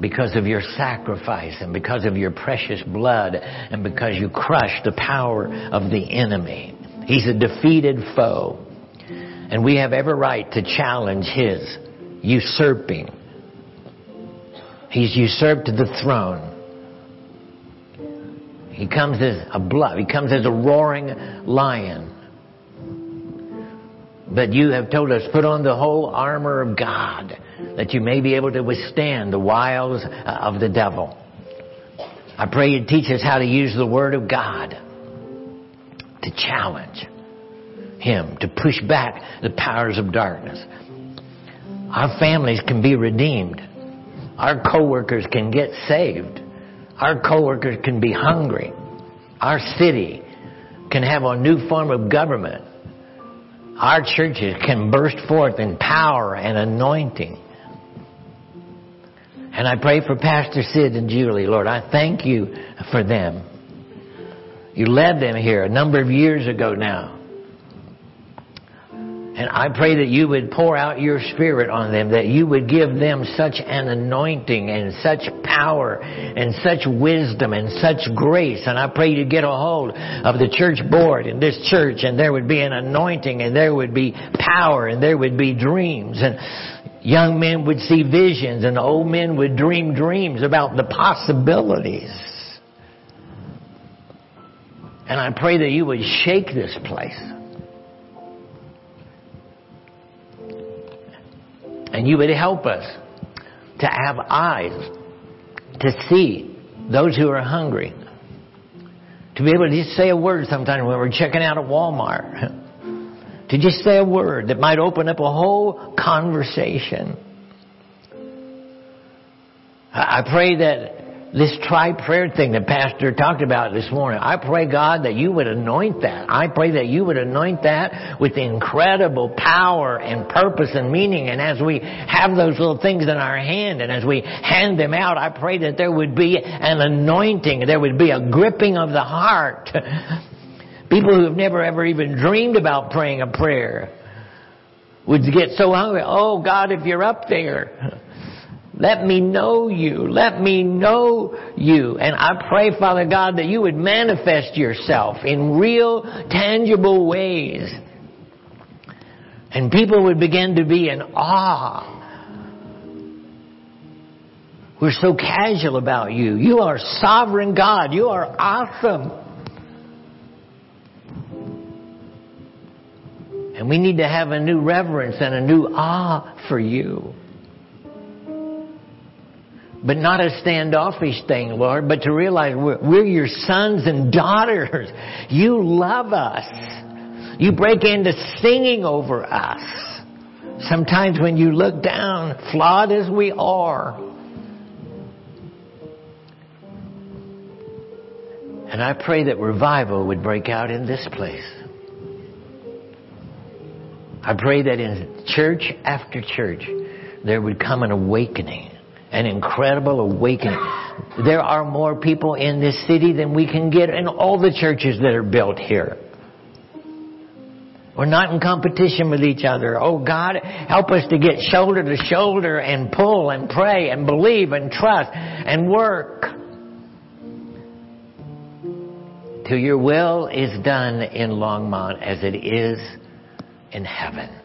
because of your sacrifice and because of your precious blood and because you crushed the power of the enemy. He's a defeated foe. And we have every right to challenge his usurping. He's usurped the throne. He comes as a blood. He comes as a roaring lion. But you have told us, put on the whole armor of God that you may be able to withstand the wiles uh, of the devil. I pray you teach us how to use the Word of God to challenge Him, to push back the powers of darkness. Our families can be redeemed. Our coworkers can get saved. Our coworkers can be hungry. Our city can have a new form of government our churches can burst forth in power and anointing. And I pray for Pastor Sid and Julie, Lord. I thank you for them. You led them here a number of years ago now. And I pray that you would pour out your spirit on them, that you would give them such an anointing and such power and such wisdom and such grace. And I pray you get a hold of the church board in this church and there would be an anointing and there would be power and there would be dreams and young men would see visions and old men would dream dreams about the possibilities. And I pray that you would shake this place. And you would help us to have eyes to see those who are hungry. To be able to just say a word sometimes when we're checking out at Walmart. [laughs] To just say a word that might open up a whole conversation. I pray that this tri prayer thing that Pastor talked about this morning. I pray, God, that you would anoint that. I pray that you would anoint that with incredible power and purpose and meaning. And as we have those little things in our hand and as we hand them out, I pray that there would be an anointing. There would be a gripping of the heart. [laughs] People who have never ever even dreamed about praying a prayer would get so hungry. Oh God, if you're up there. Let me know you. Let me know you. And I pray, Father God, that you would manifest yourself in real, tangible ways. And people would begin to be in awe. We're so casual about you. You are sovereign God. You are awesome. And we need to have a new reverence and a new awe for you but not a standoffish thing, Lord, but to realize we're, we're, your sons and daughters. You love us. You break into singing over us. Sometimes when you look down, flawed as we are, and I pray that revival would break out in this place. I pray that in church after church, there would come an awakening an incredible awakening. There are more people in this city than we can get in all the churches that are built here. We're not in competition with each other. Oh God, help us to get shoulder to shoulder and pull and pray and believe and trust and work. Till your will is done in Longmont as it is in heaven.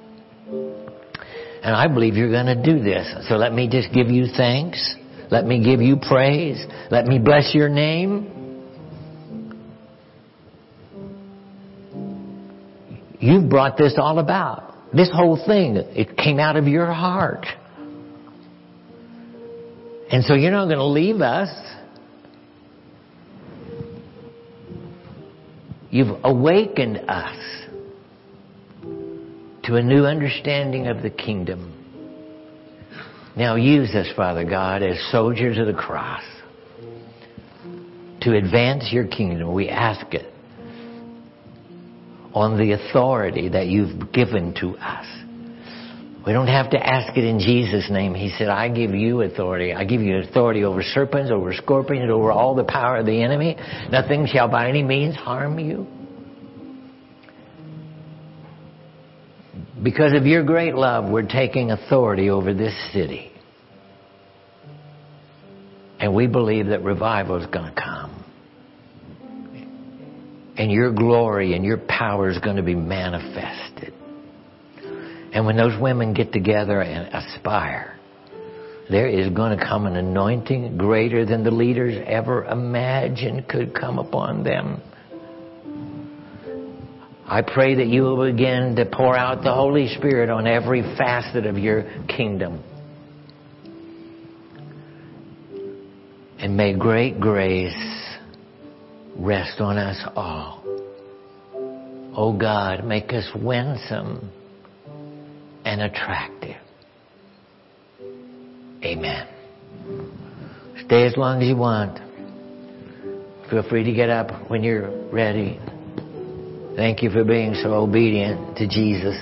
And I believe you're going to do this. So let me just give you thanks. Let me give you praise. Let me bless your name. You've brought this all about. This whole thing, it came out of your heart. And so you're not going to leave us. You've awakened us to a new understanding of the kingdom. Now use us, Father God, as soldiers of the cross to advance your kingdom. We ask it on the authority that you've given to us. We don't have to ask it in Jesus' name. He said, I give you authority. I give you authority over serpents, over scorpions, over all the power of the enemy. Nothing shall by any means harm you. Because of your great love, we're taking authority over this city. And we believe that revival is going to come. And your glory and your power is going to be manifested. And when those women get together and aspire, there is going to come an anointing greater than the leaders ever imagined could come upon them. I pray that you will begin to pour out the Holy Spirit on every facet of your kingdom. And may great grace rest on us all. Oh God, make us winsome and attractive. Amen. Stay as long as you want. Feel free to get up when you're ready. Thank you for being so obedient to Jesus.